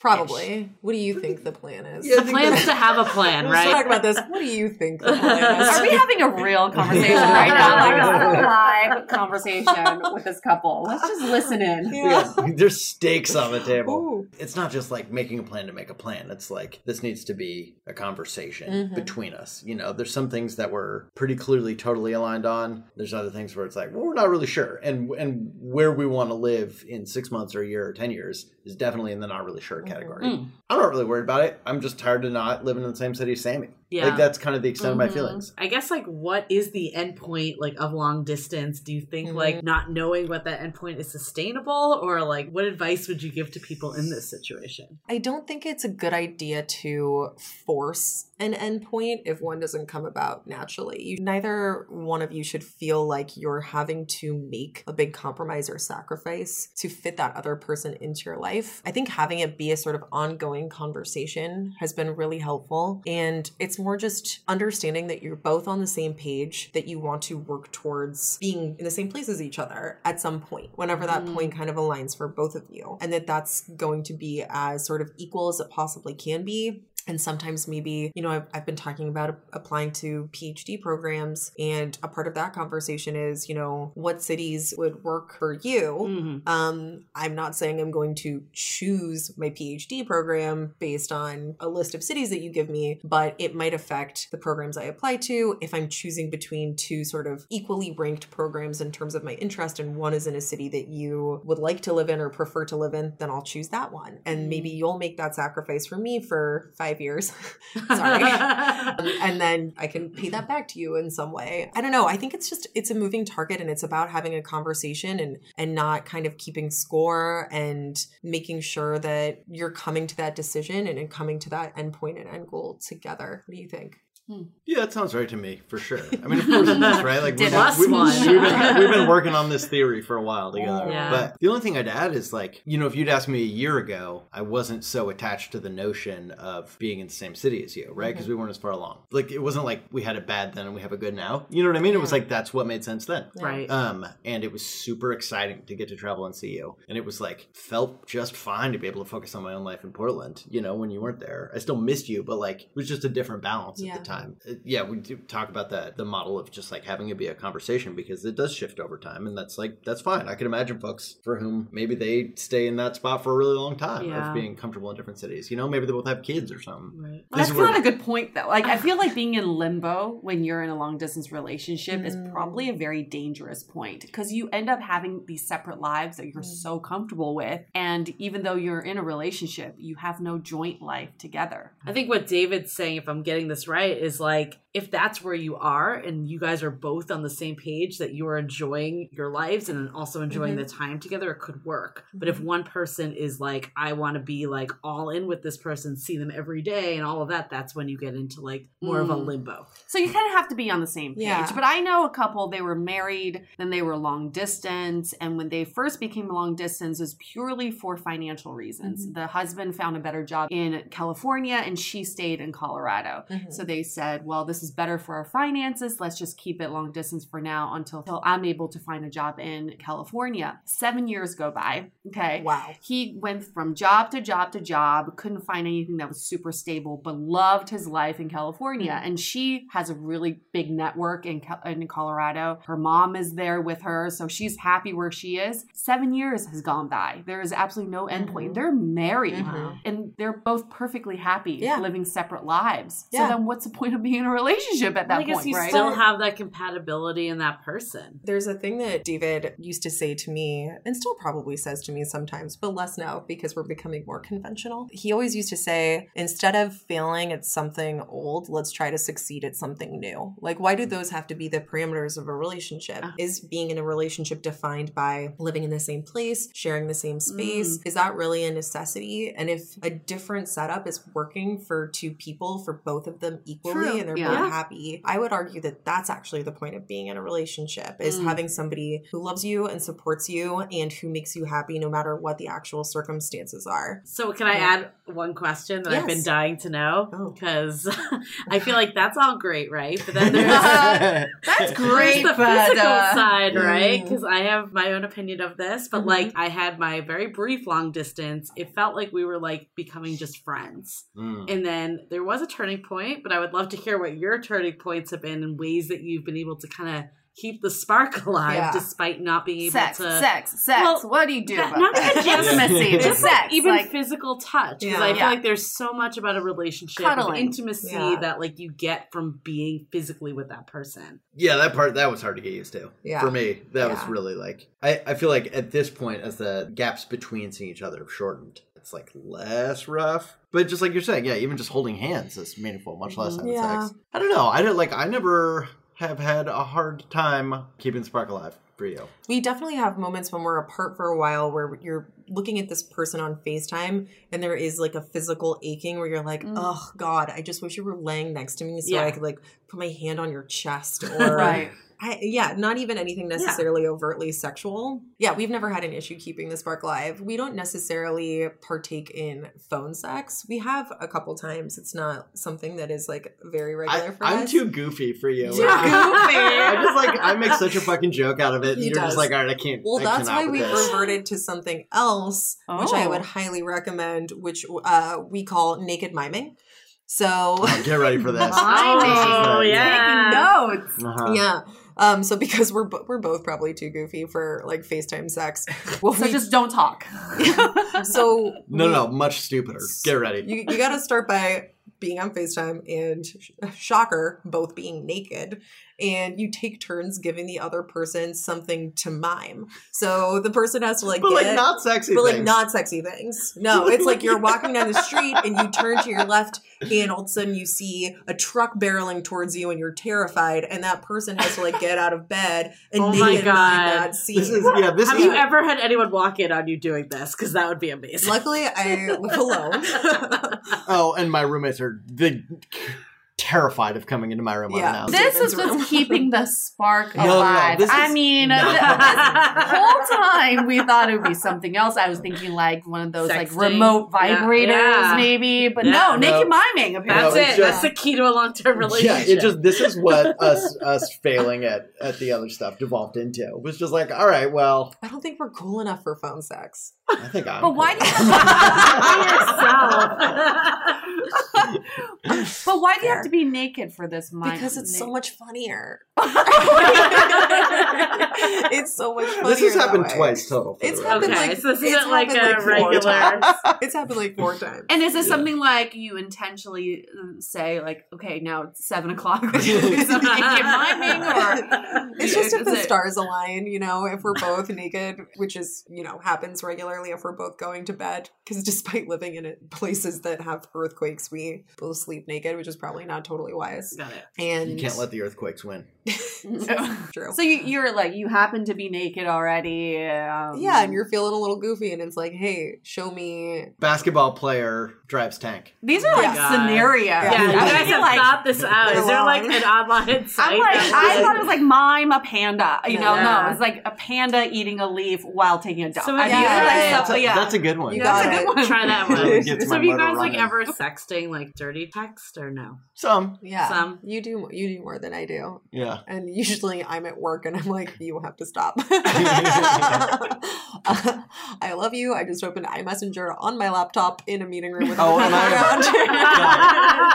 Probably. What do you think the plan is? Yeah, The think plan's that's- to have a plan, right? Let's right? talk about this. What do you think the plan is? Are we having a real conversation right now? Like a live conversation with this couple. Let's just listen in. Yeah. There's stakes on the table. Ooh. It's not just like making a plan to make a plan. It's like this needs to be a conversation Mhm. between us. You know, there's some things that we're pretty clearly totally aligned on. There's other things where it's like, well, we're not really sure. And and where we want to live in six months or a year or ten years is definitely in the not really sure category. Mm. I'm not really worried about it. I'm just tired of not living in the same city as Sammy. Yeah. Like that's kind of the extent of my Mhm. feelings. I guess like what is the end point like of long distance? Do you think Mhm. like not knowing what that end point is sustainable or like what advice would you give to people in this situation? I don't think it's a good idea to force an endpoint if one doesn't come about naturally. You, neither one of you should feel like you're having to make a big compromise or sacrifice to fit that other person into your life. I think having it be a sort of ongoing conversation has been really helpful. And it's more just understanding that you're both on the same page, that you want to work towards being in the same place as each other at some point, whenever that Mm. point kind of aligns for both of you. And that that's going to be as sort of equal as it possibly can be. And sometimes maybe, you know, I've, I've been talking about applying to PhD programs, and a part of that conversation is, you know, what cities would work for you. Mhm. Um, I'm not saying I'm going to choose my PhD program based on a list of cities that you give me, but it might affect the programs I apply to. If I'm choosing between two sort of equally ranked programs in terms of my interest, and one is in a city that you would like to live in or prefer to live in, then I'll choose that one. And maybe you'll make that sacrifice for me for five years. Sorry. Um, and then I can pay that back to you in some way. I don't know. I think it's just it's a moving target and it's about having a conversation and and not kind of keeping score and making sure that you're coming to that decision and, and coming to that end point and end goal together. What do you think? Yeah, that sounds right to me for sure. I mean, of course it does, right? Like we've, we've, Plus we've, been, we've been working on this theory for a while together. Yeah. But the only thing I'd add is like, you know, if you'd asked me a year ago, I wasn't so attached to the notion of being in the same city as you, right? Because we weren't as far along. Like it wasn't like we had a bad then and we have a good now. You know what I mean? It was like that's what made sense then. right. Um, and it was super exciting to get to travel and see you. And it was like felt just fine to be able to focus on my own life in Portland. You know, when you weren't there, I still missed you, but like it was just a different balance Yeah. at the time. Uh, yeah, we do talk about that the model of just like having it be a conversation because it does shift over time, and that's like that's fine. I can imagine folks for whom maybe they stay in that spot for a really long time Yeah. of being comfortable in different cities. You know, maybe they both have kids or something. right. Well, that's where- not a good point, though. Like, I feel like being in limbo when you're in a long distance relationship is probably a very dangerous point because you end up having these separate lives that you're so comfortable with. And even though you're in a relationship, you have no joint life together. I think what David's saying, if I'm getting this right, is like if that's where you are and you guys are both on the same page that you are enjoying your lives and also enjoying the time together, it could work. But if one person is like, I want to be like all in with this person, see them every day and all of that, that's when you get into like more of a Mm. limbo. So you kind of have to be on the same page. Yeah. But I know a couple, they were married, then they were long distance. And when they first became long distance, it was purely for financial reasons. The husband found a better job in California and she stayed in Colorado. Mhm. So they said, well, this is better for our finances. Let's just keep it long distance for now until, until I'm able to find a job in California. Seven years go by. Okay. Wow. He went from job to job to job, couldn't find anything that was super stable, but loved his life in California. And she has a really big network in, in Colorado. Her mom is there with her, so she's happy where she is. Seven years has gone by. There is absolutely no endpoint. Mhm. They're married Mhm. and they're both perfectly happy Yeah. living separate lives. Yeah. So then what's the point of being in a relationship at that I guess point, you right? still have that compatibility in that person. There's a thing that David used to say to me, and still probably says to me sometimes, but less now because we're becoming more conventional. He always used to say, instead of failing at something old, let's try to succeed at something new. Like, why do those have to be the parameters of a relationship? Ah. Is being in a relationship defined by living in the same place, sharing the same space? Is that really a necessity? And if a different setup is working for two people, for both of them equally, equally True, and they're yeah. both happy. I would argue that that's actually the point of being in a relationship is Mm. having somebody who loves you and supports you and who makes you happy no matter what the actual circumstances are. So can I Yeah. add one question that I've been dying to know? Oh. Because I feel like that's all great, right? But then there's That's great, There's the but, physical uh, side, right? Mm. Because I have my own opinion of this, but Mhm. like I had my very brief long distance. It felt like we were like becoming just friends. Mm. And then there was a turning point, but I would love to hear what your turning points have been and ways that you've been able to kind of keep the spark alive Yeah. despite not being able sex, to. sex, sex. Well, what do you do? That- about not that? just intimacy, Yeah. just sex. even like, physical touch because Yeah. I feel Yeah. like there's so much about a relationship of intimacy Yeah. that like you get from being physically with that person. Yeah, that part that was hard to get used to. Yeah. For me, that was really like I, I feel like at this point, as the gaps between seeing each other have shortened, it's like less rough. But just like you're saying, yeah, even just holding hands is meaningful, much less having Yeah. sex. I don't know. I don't like. I never have had a hard time keeping the spark alive for you. We definitely have moments when we're apart for a while where you're looking at this person on FaceTime and there is like a physical aching where you're like, Mm. oh God, I just wish you were laying next to me so Yeah. I could like put my hand on your chest or right. I, yeah, not even anything necessarily overtly sexual. Yeah, we've never had an issue keeping the spark live. We don't necessarily partake in phone sex. We have a couple times. It's not something that is like very regular I, for I'm us. too goofy for you. Too goofy. I just like I make such a fucking joke out of it. And He you're does. just like, all right, I can't. Well, I that's why we've this. reverted to something else, which I Oh. would highly recommend, which uh, we call naked miming. So, Oh, get ready for this. Oh, This yeah. Taking notes. uh-huh. yeah. Um, so because we're bo- we're both probably too goofy for like FaceTime sex. Well, So we, just don't talk. so No, we- no, much stupider. Get ready. You you got to start by being on FaceTime and shocker, both being naked. And you take turns giving the other person something to mime. So the person has to like but like not sexy. but like things. not sexy things. No, it's like you're walking down the street and you turn to your left, and all of a sudden you see a truck barreling towards you, and you're terrified. And that person has to like get out of bed and Oh naked my mime God. that scene. This is yeah. This Have is you ever had anyone walk in on you doing this? Because that would be amazing. Luckily, I live alone. Oh, and my roommates are the terrified of coming into my room Yeah. unannounced. This is what's keeping the spark No, no, no, alive. I is- mean, no. th- this whole time we thought it would be something else. I was thinking like one of those like remote vibrators, yeah. maybe. But Yeah. no, naked No. miming. That's No, Apparently, it's it. just- That's the key to a long term relationship. Yeah, relationship. it just this is what us us failing at at the other stuff devolved into. It was just like, all right, well, I don't think we're cool enough for phone sex. I think I'm. But why do you? but why do you have to be naked for this? Mime Because it's so much funnier. it's so much funnier. This has happened twice total. It's happened. Okay, like so this isn't like a four regular- times. It's happened like four times. And is this Yeah. something like you intentionally um, say, like, okay, now it's seven o'clock, we're gonna do some naked miming, or It's just if the it- stars align, you know, if we're both naked, which is, you know, happens regularly if we're both going to bed. Because despite living in places that have earthquakes, we both sleep naked, which is probably not totally wise. Got it. And You can't let the earthquakes win. true. So you, you're like, you happen to be naked already. Um, yeah, and you're feeling a little goofy, and it's like, hey, show me. Basketball player drives tank. These are like Yeah. scenarios. Yeah. Yeah, you I guys have like, thought this out. Is there like an online site? I'm like, I thought it was like mime a panda. You know, Yeah. no, it's like a panda eating a leaf while taking a dump. So I have you it's ever- like Yeah, That's a, yeah. that's a good one. You That's a good one. Try that Really one. gets so have you motor guys like ever sexting like dirty text or no? Some, Yeah, Some. you do. You do more than I do. yeah. And usually I'm at work and I'm like, you have to stop. I love you. I just opened iMessenger on my laptop in a meeting room with Oh, my and I- background.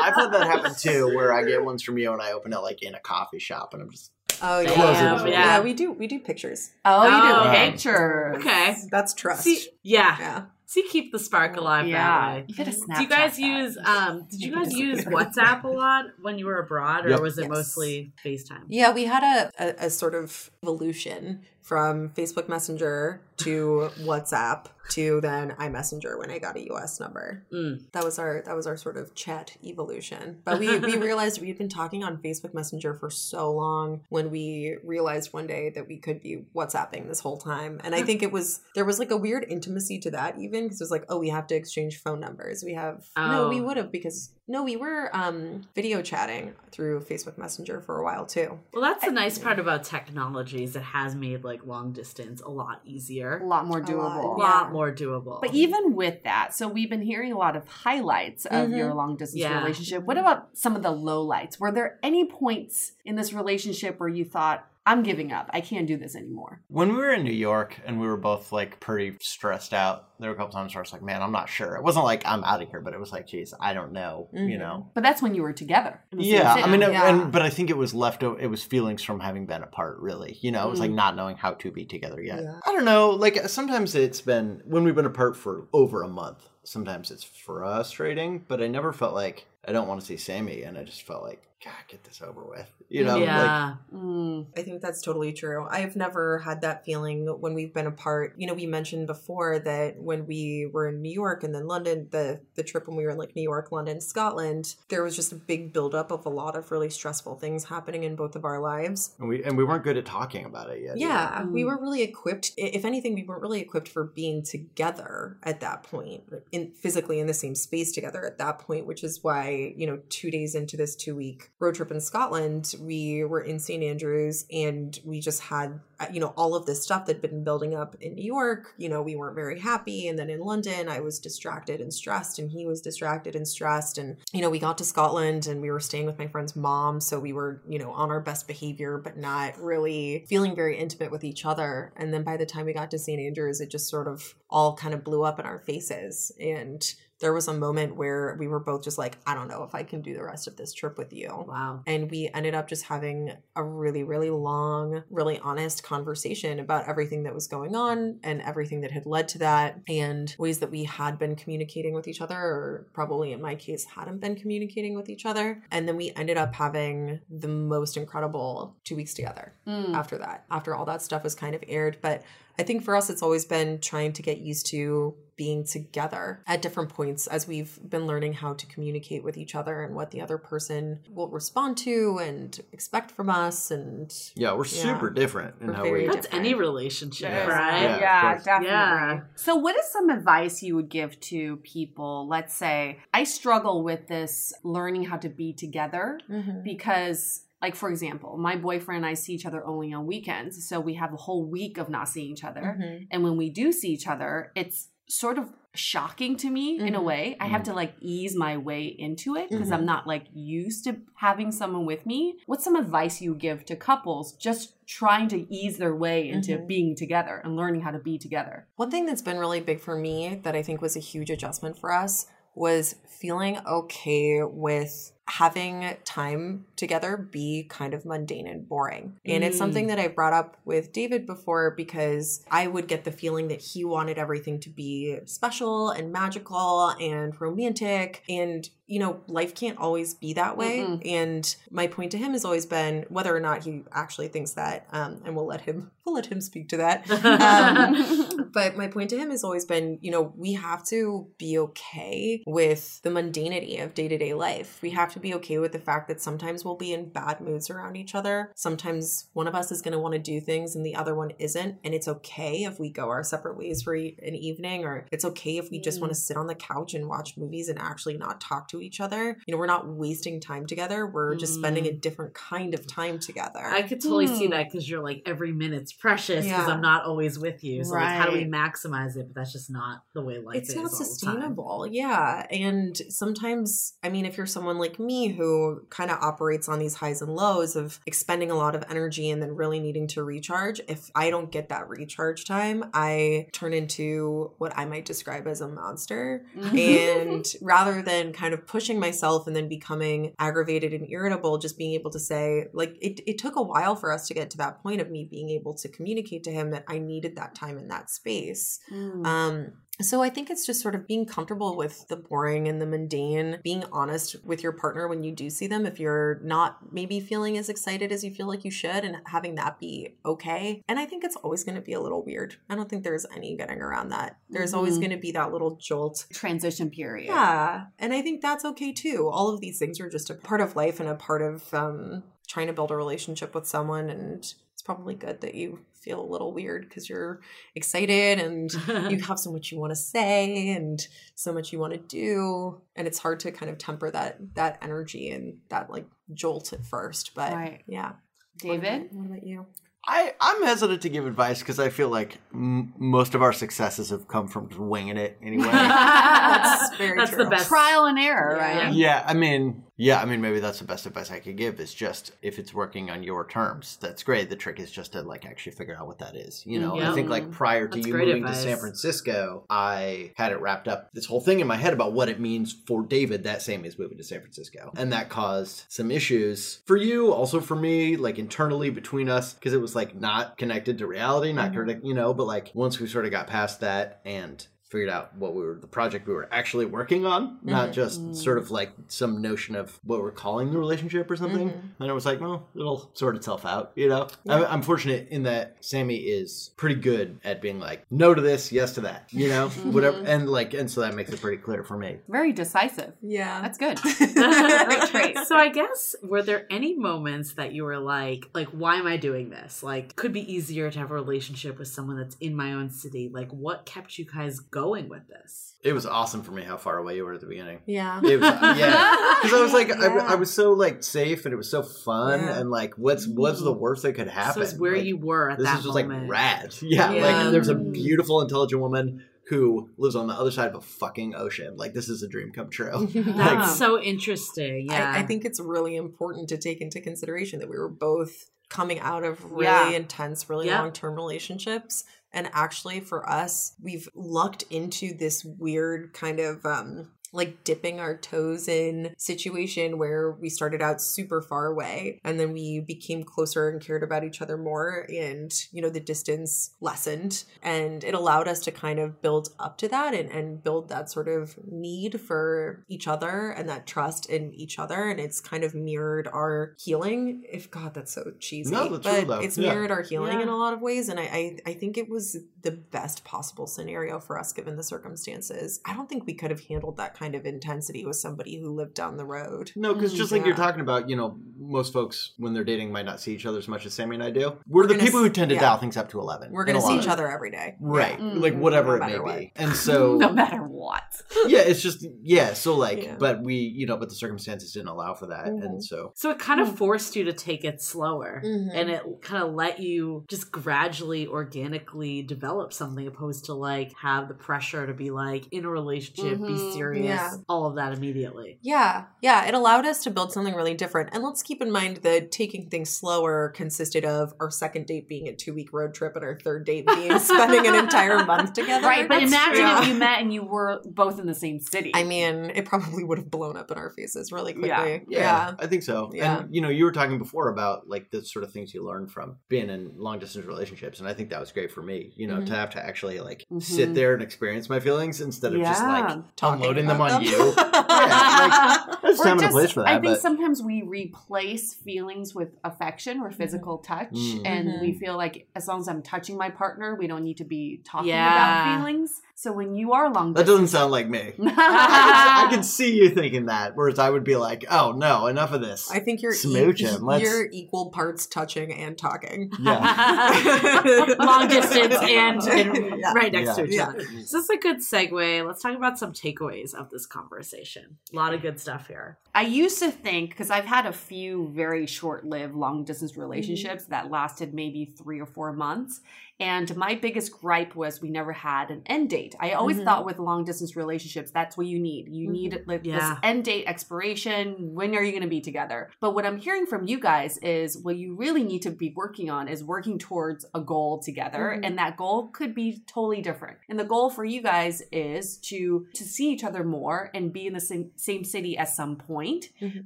I've had that happen too, where I get ones from you and I open it like in a coffee shop, and I'm just oh yeah. Close yeah. well. Yeah. we do. We do pictures. Oh, you Oh, do okay. pictures. Okay. That's trust. See, yeah. yeah. See, keep the spark alive Yeah. that way. You gotta Do you guys Snapchat that. use um did you You guys use WhatsApp a lot when you were abroad or Yep. was it Yes. mostly FaceTime? Yeah, we had a, a, a sort of evolution from Facebook Messenger to WhatsApp to then iMessenger when I got a US number. Mm. That was our that was our sort of chat evolution. But we, we realized we had been talking on Facebook Messenger for so long when we realized one day that we could be WhatsApping this whole time. And I think it was there was like a weird intimacy to that even because it was like, oh, we have to exchange phone numbers. We have no, we Oh. would have because No, we were um, video chatting through Facebook Messenger for a while too. Well, that's the nice part about technology is it has made like long distance a lot a easier, lot more A lot, a doable. yeah. lot more doable. But even with that, so we've been hearing a lot of highlights of Mhm. your long distance Yeah. relationship. What about some of the lowlights? Were there any points in this relationship where you thought, I'm giving up. I can't do this anymore? When we were in New York and we were both like pretty stressed out, there were a couple times where I was like, man, I'm not sure. It wasn't like I'm out of here, but it was like, geez, I don't know, you Mhm. know? But that's when you were together. in the same Yeah, I mean, Yeah. and but I think it was left. o- It was feelings from having been apart. Really, you know, it was like not knowing how to be together yet. Yeah. I don't know. Like sometimes it's been when we've been apart for over a month. Sometimes it's frustrating, but I never felt like I don't want to see Sammy, and I just felt like, God, get this over with. You know, like yeah, Mm. I think that's totally true. I've never had that feeling when we've been apart. You know, we mentioned before that when we were in New York and then London, the the trip when we were in like New York, London, Scotland, there was just a big buildup of a lot of really stressful things happening in both of our lives. and we and we weren't good at talking about it yet. Yeah, we Mm. were really equipped. If anything, we weren't really equipped for being together at that point, in physically in the same space together at that point. Which is why you know, two days into this two week road trip in Scotland, we were in St Andrews, and we just had uh, you know all of this stuff that had been building up in New York. You know, we weren't very happy, and then in London, I was distracted and stressed, and he was distracted and stressed, and you know, we got to Scotland, and we were staying with my friend's mom, so we were you know on our best behavior, but not really feeling very intimate with each other. And then by the time we got to St Andrews, it just sort of all kind of blew up in our faces, and there was a moment where we were both just like, I don't know if I can do the rest of this trip with you. wow. And we ended up just having a really, really long, really honest conversation about everything that was going on and everything that had led to that and ways that we had been communicating with each other, or probably in my case, hadn't been communicating with each other. And then we ended up having the most incredible two weeks together Mm. after that, after all that stuff was kind of aired. But I think for us, it's always been trying to get used to being together at different points as we've been learning how to communicate with each other and what the other person will respond to and expect from us. And yeah, we're Yeah. super different in We're how we. That's different. any relationship, Yeah. right? Yeah, Yeah, definitely. Yeah. So, what is some advice you would give to people? Let's say I struggle with this learning how to be together mm-hmm. because, like, for example, my boyfriend and I see each other only on weekends. So, we have a whole week of not seeing each other. Mhm. And when we do see each other, it's sort of shocking to me in a Mhm. way. I have to like ease my way into it because Mhm. I'm not like used to having someone with me. What's some advice you give to couples just trying to ease their way into Mhm. being together and learning how to be together? One thing that's been really big for me that I think was a huge adjustment for us was feeling okay with having time together be kind of mundane and boring. And it's Mm. something that I brought up with David before because I would get the feeling that he wanted everything to be special and magical and romantic. And, you know, life can't always be that way. Mm-mm. And my point to him has always been whether or not he actually thinks that, um, and we'll let him we'll let him speak to that. Um, but my point to him has always been, you know, we have to be okay with the mundanity of day to day life. We have to be okay with the fact that sometimes we'll be in bad moods around each other. Sometimes one of us is going to want to do things and the other one isn't. And it's okay if we go our separate ways for an evening, or it's okay if we just want to sit on the couch and watch movies and actually not talk to each other. You know, we're not wasting time together. We're just spending a different kind of time together. I could totally see Hmm. that because you're like every minute's precious because Yeah. I'm not always with you. So like, how do we maximize it? But that's just not the way life it's is. not all the time. sustainable yeah and sometimes i mean if you're someone like me who kind of operates on these highs and lows of expending a lot of energy and then really needing to recharge if i don't get that recharge time i turn into what i might describe as a monster and rather than kind of pushing myself and then becoming aggravated and irritable just being able to say like it, it took a while for us to get to that point of me being able to communicate to him that i needed that time in that space Mm. um, so I think it's just sort of being comfortable with the boring and the mundane, being honest with your partner when you do see them if you're not maybe feeling as excited as you feel like you should and having that be okay. And I think it's always going to be a little weird. I don't think there's any getting around that. There's always Mhm. going to be that little jolt. Transition period. Yeah, and I think that's okay too. All of these things are just a part of life and a part of um trying to build a relationship with someone and it's probably good that you feel a little weird because you're excited and you have so much you want to say and so much you want to do and it's hard to kind of temper that that energy and that like jolt at first but Right. yeah David? what about you I, I'm hesitant to give advice because I feel like m- most of our successes have come from just winging it anyway. That's very That's true. the best. Trial and error, Yeah. right? yeah, I mean, yeah, I mean, maybe that's the best advice I could give is just if it's working on your terms, that's great. The trick is just to like actually figure out what that is. You know, I think like prior to That's you moving advice. to San Francisco, I had it wrapped up this whole thing in my head about what it means for David that Sammy is moving to San Francisco. And that caused some issues for you, also for me, like internally between us, because it was like not connected to reality, not mm-hmm. connected, you know, but like once we sort of got past that and figured out what we were the project we were actually working on not mm-hmm. just mm. sort of like some notion of what we're calling the relationship or something mm-hmm. and it was like well it'll sort itself out you know I'm, I'm fortunate in that sammy is pretty good at being like no to this yes to that you know mm-hmm. whatever and like and so that makes it pretty clear for me Very decisive. yeah That's good. Great trait. So I guess were there any moments that you were like, like, why am I doing this? Like, could be easier to have a relationship with someone that's in my own city. Like, what kept you guys going with this? it was awesome for me how far away you were at the beginning yeah it was yeah because i was like Yeah. I, I was so like safe and it was so fun Yeah. and like what's what's the worst that could happen So it's where Like, you were at this that is just moment. like rad. Yeah, Yeah. like there's a beautiful, intelligent woman who lives on the other side of a fucking ocean. Like this is a dream come true. That's Yeah. so interesting. Yeah, I, I think it's really important to take into consideration that we were both coming out of really Yeah. intense, really Yeah. long term relationships. And actually, for us, we've lucked into this weird kind of um, like dipping our toes in situation where we started out super far away and then we became closer and cared about each other more and you know the distance lessened and it allowed us to kind of build up to that and, and build that sort of need for each other and that trust in each other and it's kind of mirrored our healing if god that's so cheesy No, that's but true, though. it's Yeah. mirrored our healing Yeah. in a lot of ways and I, I i think it was the best possible scenario for us given the circumstances i don't think we could have handled that kind of intensity with somebody who lived down the road no, because Mm, just like you're talking about, you know, most folks when they're dating might not see each other as much as Sammy and I do. We're, We're the gonna people s- who tend to yeah. dial things up to eleven. we're gonna see each other every day Right, Yeah. like Mhm. whatever No it may what. be, and so no matter what. yeah, it's just yeah. So like, Yeah. but we, you know, but the circumstances didn't allow for that, Mhm. and so So it kind of forced you to take it slower. Mhm. And it kind of let you just gradually, organically develop something opposed to like have the pressure to be like in a relationship, be Mhm. serious, Yeah. all of that immediately. Yeah, yeah, it allowed us to build something really different. And let's keep in mind that taking things slower consisted of our second date being a two week road trip and our third date being spending an entire month together. Right, but That's imagine true. if you met and you were both in the same city. I mean, it probably would have blown up in our faces really quickly. Yeah. Yeah, I think so. Yeah. And you know, you were talking before about like the sort of things you learn from being in long distance relationships, and I think that was great for me. You know, Mhm. to have to actually like Mhm. sit there and experience my feelings instead of just like Talking unloading them about on you. yeah, like, there's Or time and a place for that. I think but sometimes we replace feelings with affection or physical touch, Mhm. and we feel like as long as I'm touching my partner, we don't need to be talking Yeah. about feelings. So when you are long distance that doesn't sound like me. I can see you thinking that, whereas I would be like, "Oh no, enough of this." I think you're Smooching, let's- you're equal parts touching and talking. yeah. Long distance and, and Yeah. right next Yeah. to each Yeah. other. So this is a good segue. Let's talk about some takeaways of this conversation. A lot of good stuff here. I used to think because I've had a few very short-lived long distance mm-hmm. relationships that lasted maybe three or four months, and my biggest gripe was we never had an end date. I always Mhm. thought with long distance relationships that's what you need. You need like Yeah. this end date expiration. When are you going to be together? But what I'm hearing from you guys is what you really need to be working on is working towards a goal together, Mhm. and that goal could be totally different. And the goal for you guys is to to see each other more and be in the same, same city at some point Mhm.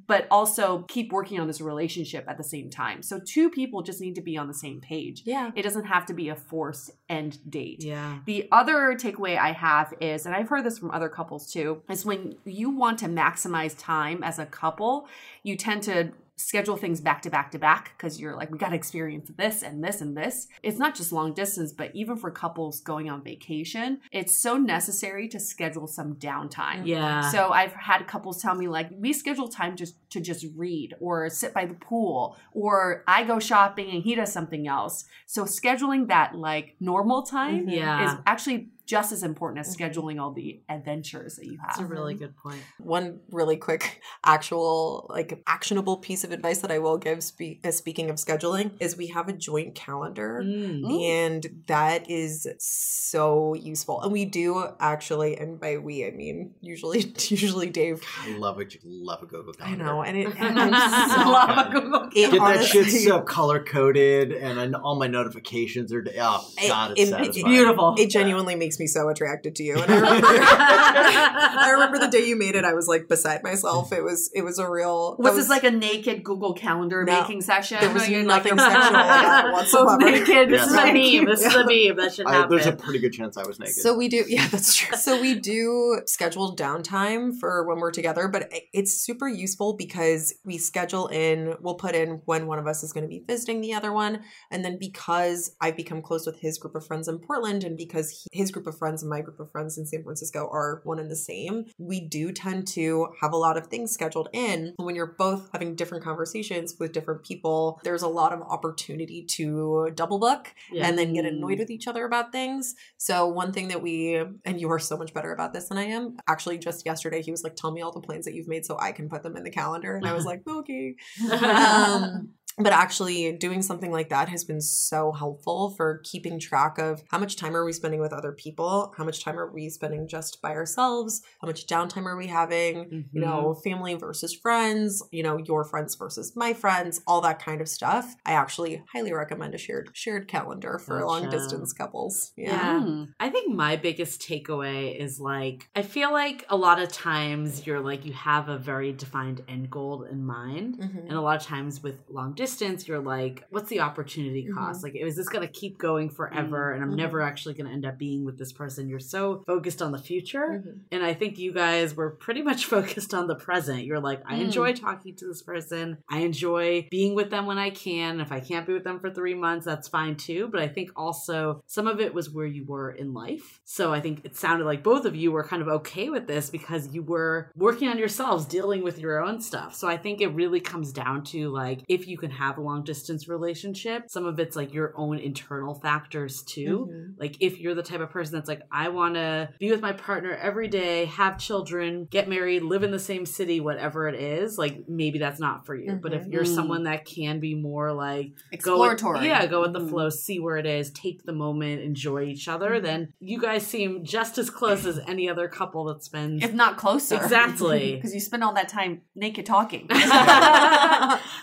but also keep working on this relationship at the same time. So two people just need to be on the same page. Yeah. It doesn't have to be a forced end date. Yeah. The other takeaway I have is, and I've heard this from other couples too, is when you want to maximize time as a couple, you tend to schedule things back to back to back because you're like, we got to experience this and this and this. It's not just long distance, but even for couples going on vacation, it's so necessary to schedule some downtime. Yeah. So I've had couples tell me like we schedule time just to just read or sit by the pool or I go shopping and he does something else. So scheduling that like normal time mm-hmm. Yeah. is actually just as important as scheduling all the adventures that you have. That's a really good point. One really quick, actual, like actionable piece of advice that I will give. Spe- uh, speaking of scheduling, is we have a joint calendar, Mm. and that is so useful. And we do actually, and by we I mean usually, usually Dave. I love it. Love a Google calendar. I know, and it. And I'm so, Love a Google it Get that honestly- shit so color coded, and I, all my notifications are. Oh It- God, it's it- it- Beautiful. It genuinely makes me so attracted to you. And I remember, I remember the day you made it. I was like beside myself. It was it was a real. that Was this like a naked Google Calendar No. making session? There was Like, you're nothing sexual about whatsoever. naked. Yeah. This is a meme. This is a meme. That should I, happen. there's a pretty good chance I was naked. So we do, yeah, that's true. So we do schedule downtime for when we're together, but it's super useful because we schedule in, we'll put in when one of us is going to be visiting the other one. And then because I've become close with his group of friends in Portland and because he, his group of friends and my group of friends in San Francisco are one and the same, we do tend to have a lot of things scheduled in. When you're both having different conversations with different people, there's a lot of opportunity to double book Yeah. and then get annoyed with each other about things. So one thing that we and you are so much better about this than I am. Actually, just yesterday he was like, "Tell me all the plans that you've made so I can put them in the calendar," and I was like, "Okay." Um, but actually, doing something like that has been so helpful for keeping track of how much time are we spending with other people, how much time are we spending just by ourselves, how much downtime are we having, you know, family versus friends, you know, your friends versus my friends, all that kind of stuff. I actually highly recommend a shared shared calendar for long distance couples. Yeah. Yeah. Mm. I think my biggest takeaway is like, I feel like a lot of times you're like, you have a very defined end goal in mind. Mhm. And a lot of times with long distance, you're like, what's the opportunity cost? Like, is this going to keep going forever? And I'm never actually going to end up being with this person. You're so focused on the future. Mhm. And I think you guys were pretty much focused on the present. You're like, I Mm. enjoy talking to this person. I enjoy being with them when I can. If I can't be with them for three months, that's fine too. But I think also some of it was where you were in life. So I think it sounded like both of you were kind of okay with this because you were working on yourselves, dealing with your own stuff. So I think it really comes down to like, if you can have a long distance relationship, some of it's like your own internal factors too. Mhm. Like if you're the type of person that's like, I want to be with my partner every day, have children, get married, live in the same city, whatever it is, like maybe that's not for you. But if Mhm. you're Mm. someone that can be more like go with- Exploratory. yeah, go with the Mm. flow, see where it is, take the moment, enjoy each other, then you guys seem just as close as any other couple that spends If not closer. Exactly. Because you spend all that time naked talking. no,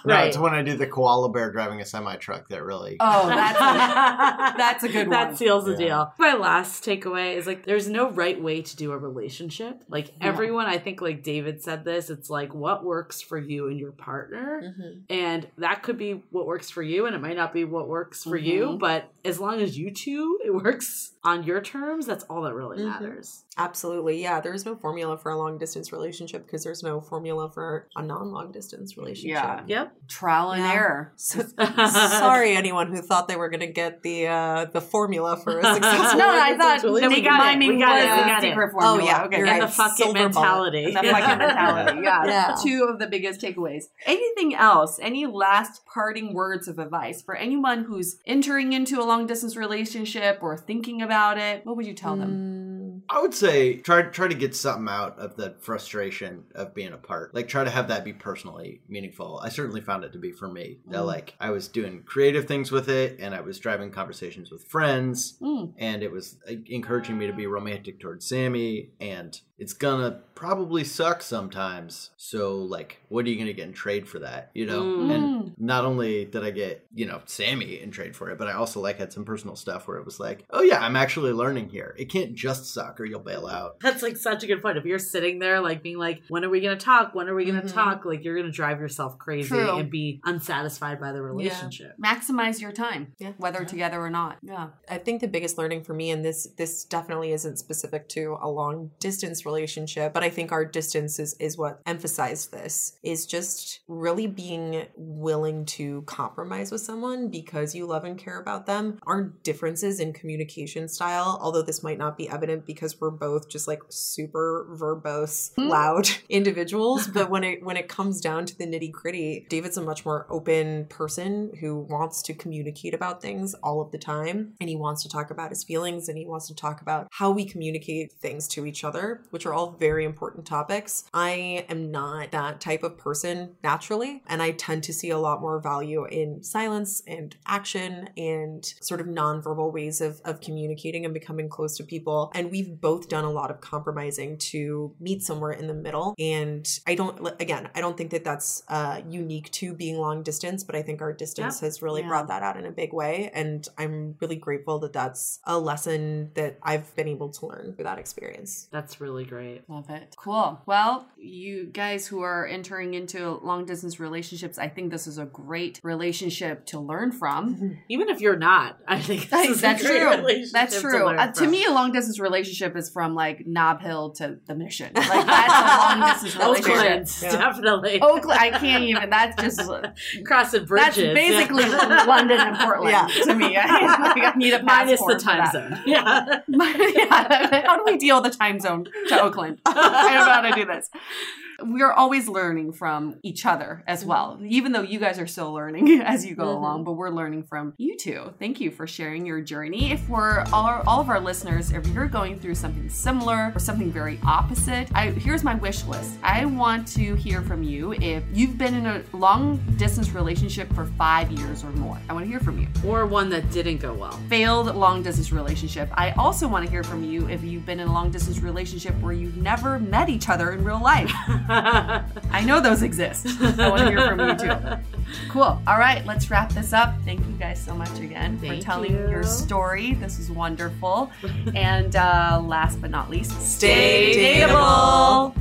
right. it's when I do the koala bear driving a semi truck that really. oh, that's a, that's a good that one. seals the Yeah. deal. My last takeaway is like there's no right way to do a relationship. Like Yeah. everyone, I think like David said this, it's like what works for you and your partner. Mhm. And that could be what works for you, and it might not be what works for you. Mhm. But as long as you two, it works on your terms, that's all that really Mhm. matters. Absolutely. Yeah. There's no formula for a long distance relationship because there's no formula for a non long distance relationship. Yeah. Yep. Trial and Yeah. error. So, sorry, anyone who thought they were going to get the uh, the formula for a success. no. I thought really- we we got it. miming We got was it. We the got it. secret Oh, yeah. Okay. You're And right. the fucking Silver mentality. And the fucking mentality. Yeah. Yeah. Two of the biggest takeaways. Anything else? Any last parting words of advice for anyone who's entering into a long distance relationship or thinking about it? What would you tell them? I would say try try to get something out of the frustration of being apart. Like try to have that be personally meaningful. I certainly found it to be for me. That Mm. like I was doing creative things with it, and I was driving conversations with friends, Mm. and it was encouraging me to be romantic towards Sammy. And it's gonna probably suck sometimes. So like, what are you gonna get in trade for that? You know, Mm. and not only did I get, you know, Sammy in trade for it, but I also like had some personal stuff where it was like, oh yeah, I'm actually learning here. It can't just suck. suck or you'll bail out. That's like such a good point. If you're sitting there, like being like, when are we going to talk? When are we going to Mhm. talk? Like, you're going to drive yourself crazy True. and be unsatisfied by the relationship. Maximize your time, Yeah. whether together or not. Yeah. I think the biggest learning for me, and this this definitely isn't specific to a long distance relationship, but I think our distance is, is what emphasized this, is just really being willing to compromise with someone because you love and care about them. Our differences in communication style, although this might not be evident because we're both just like super verbose, hmm. loud individuals, but when it when it comes down to the nitty gritty, David's a much more open person who wants to communicate about things all of the time, and he wants to talk about his feelings and he wants to talk about how we communicate things to each other, which are all very important topics. I am not that type of person naturally, and I tend to see a lot more value in silence and action and sort of nonverbal ways of, of communicating and becoming close to people. And we've both done a lot of compromising to meet somewhere in the middle. And I don't, again, I don't think that that's uh, unique to being long distance, but I think our distance has really Yeah. brought that out in a big way. And I'm really grateful that that's a lesson that I've been able to learn through that experience. That's really great. Love it. Cool. Well, you guys who are entering into long distance relationships, I think this is a great relationship to learn from. Even if you're not, I think this is a That's great true. That's true. learn Uh, to me, a long distance relationship is from like Nob Hill to the Mission. Like that's a long distance relationship. Oakland, Yeah. definitely. Oakland, I can't even. That's just crossing bridges. that's basically yeah. London and Portland Yeah. to me. I, like, I need a minus the passport for time that. zone. Yeah. yeah. How do we deal with the time zone to Oakland? I don't know how to do this. We're always learning from each other as well, even though you guys are still learning as you go Mhm. along, but we're learning from you two. Thank you for sharing your journey. If we're all, all of our listeners, if you're going through something similar or something very opposite, I here's my wish list. I want to hear from you if you've been in a long distance relationship for five years or more. I want to hear from you Or one that didn't go well. failed long distance relationship. I also want to hear from you if you've been in a long distance relationship where you've never met each other in real life. I know those exist. I want to hear from you too. Cool. All right, let's wrap this up. Thank you guys so much again for telling you. your story. This was wonderful. and uh, last but not least, Stay dateable.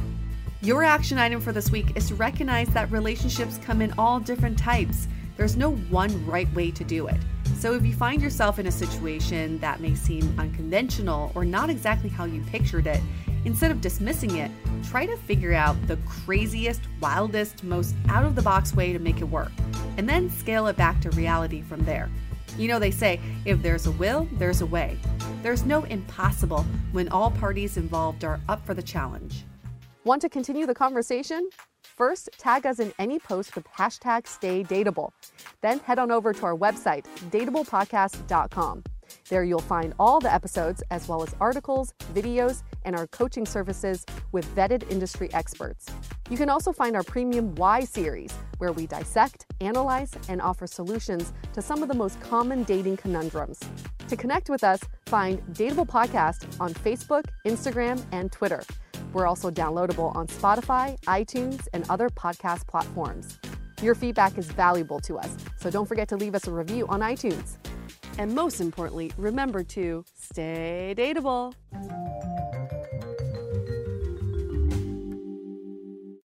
Your action item for this week is to recognize that relationships come in all different types. There's no one right way to do it. So if you find yourself in a situation that may seem unconventional or not exactly how you pictured it, instead of dismissing it, try to figure out the craziest, wildest, most out of the box way to make it work, and then scale it back to reality from there. You know, they say if there's a will, there's a way. There's no impossible when all parties involved are up for the challenge. Want to continue the conversation? First, tag us in any post with hashtag StayDateable. Then head on over to our website, dateablepodcast.com. There you'll find all the episodes, as well as articles, videos, and our coaching services with vetted industry experts. You can also find our premium Why series, where we dissect, analyze, and offer solutions to some of the most common dating conundrums. To connect with us, find Dateable Podcast on Facebook, Instagram, and Twitter. We're also downloadable on Spotify, iTunes, and other podcast platforms. Your feedback is valuable to us, so don't forget to leave us a review on iTunes. And most importantly, remember to stay dateable.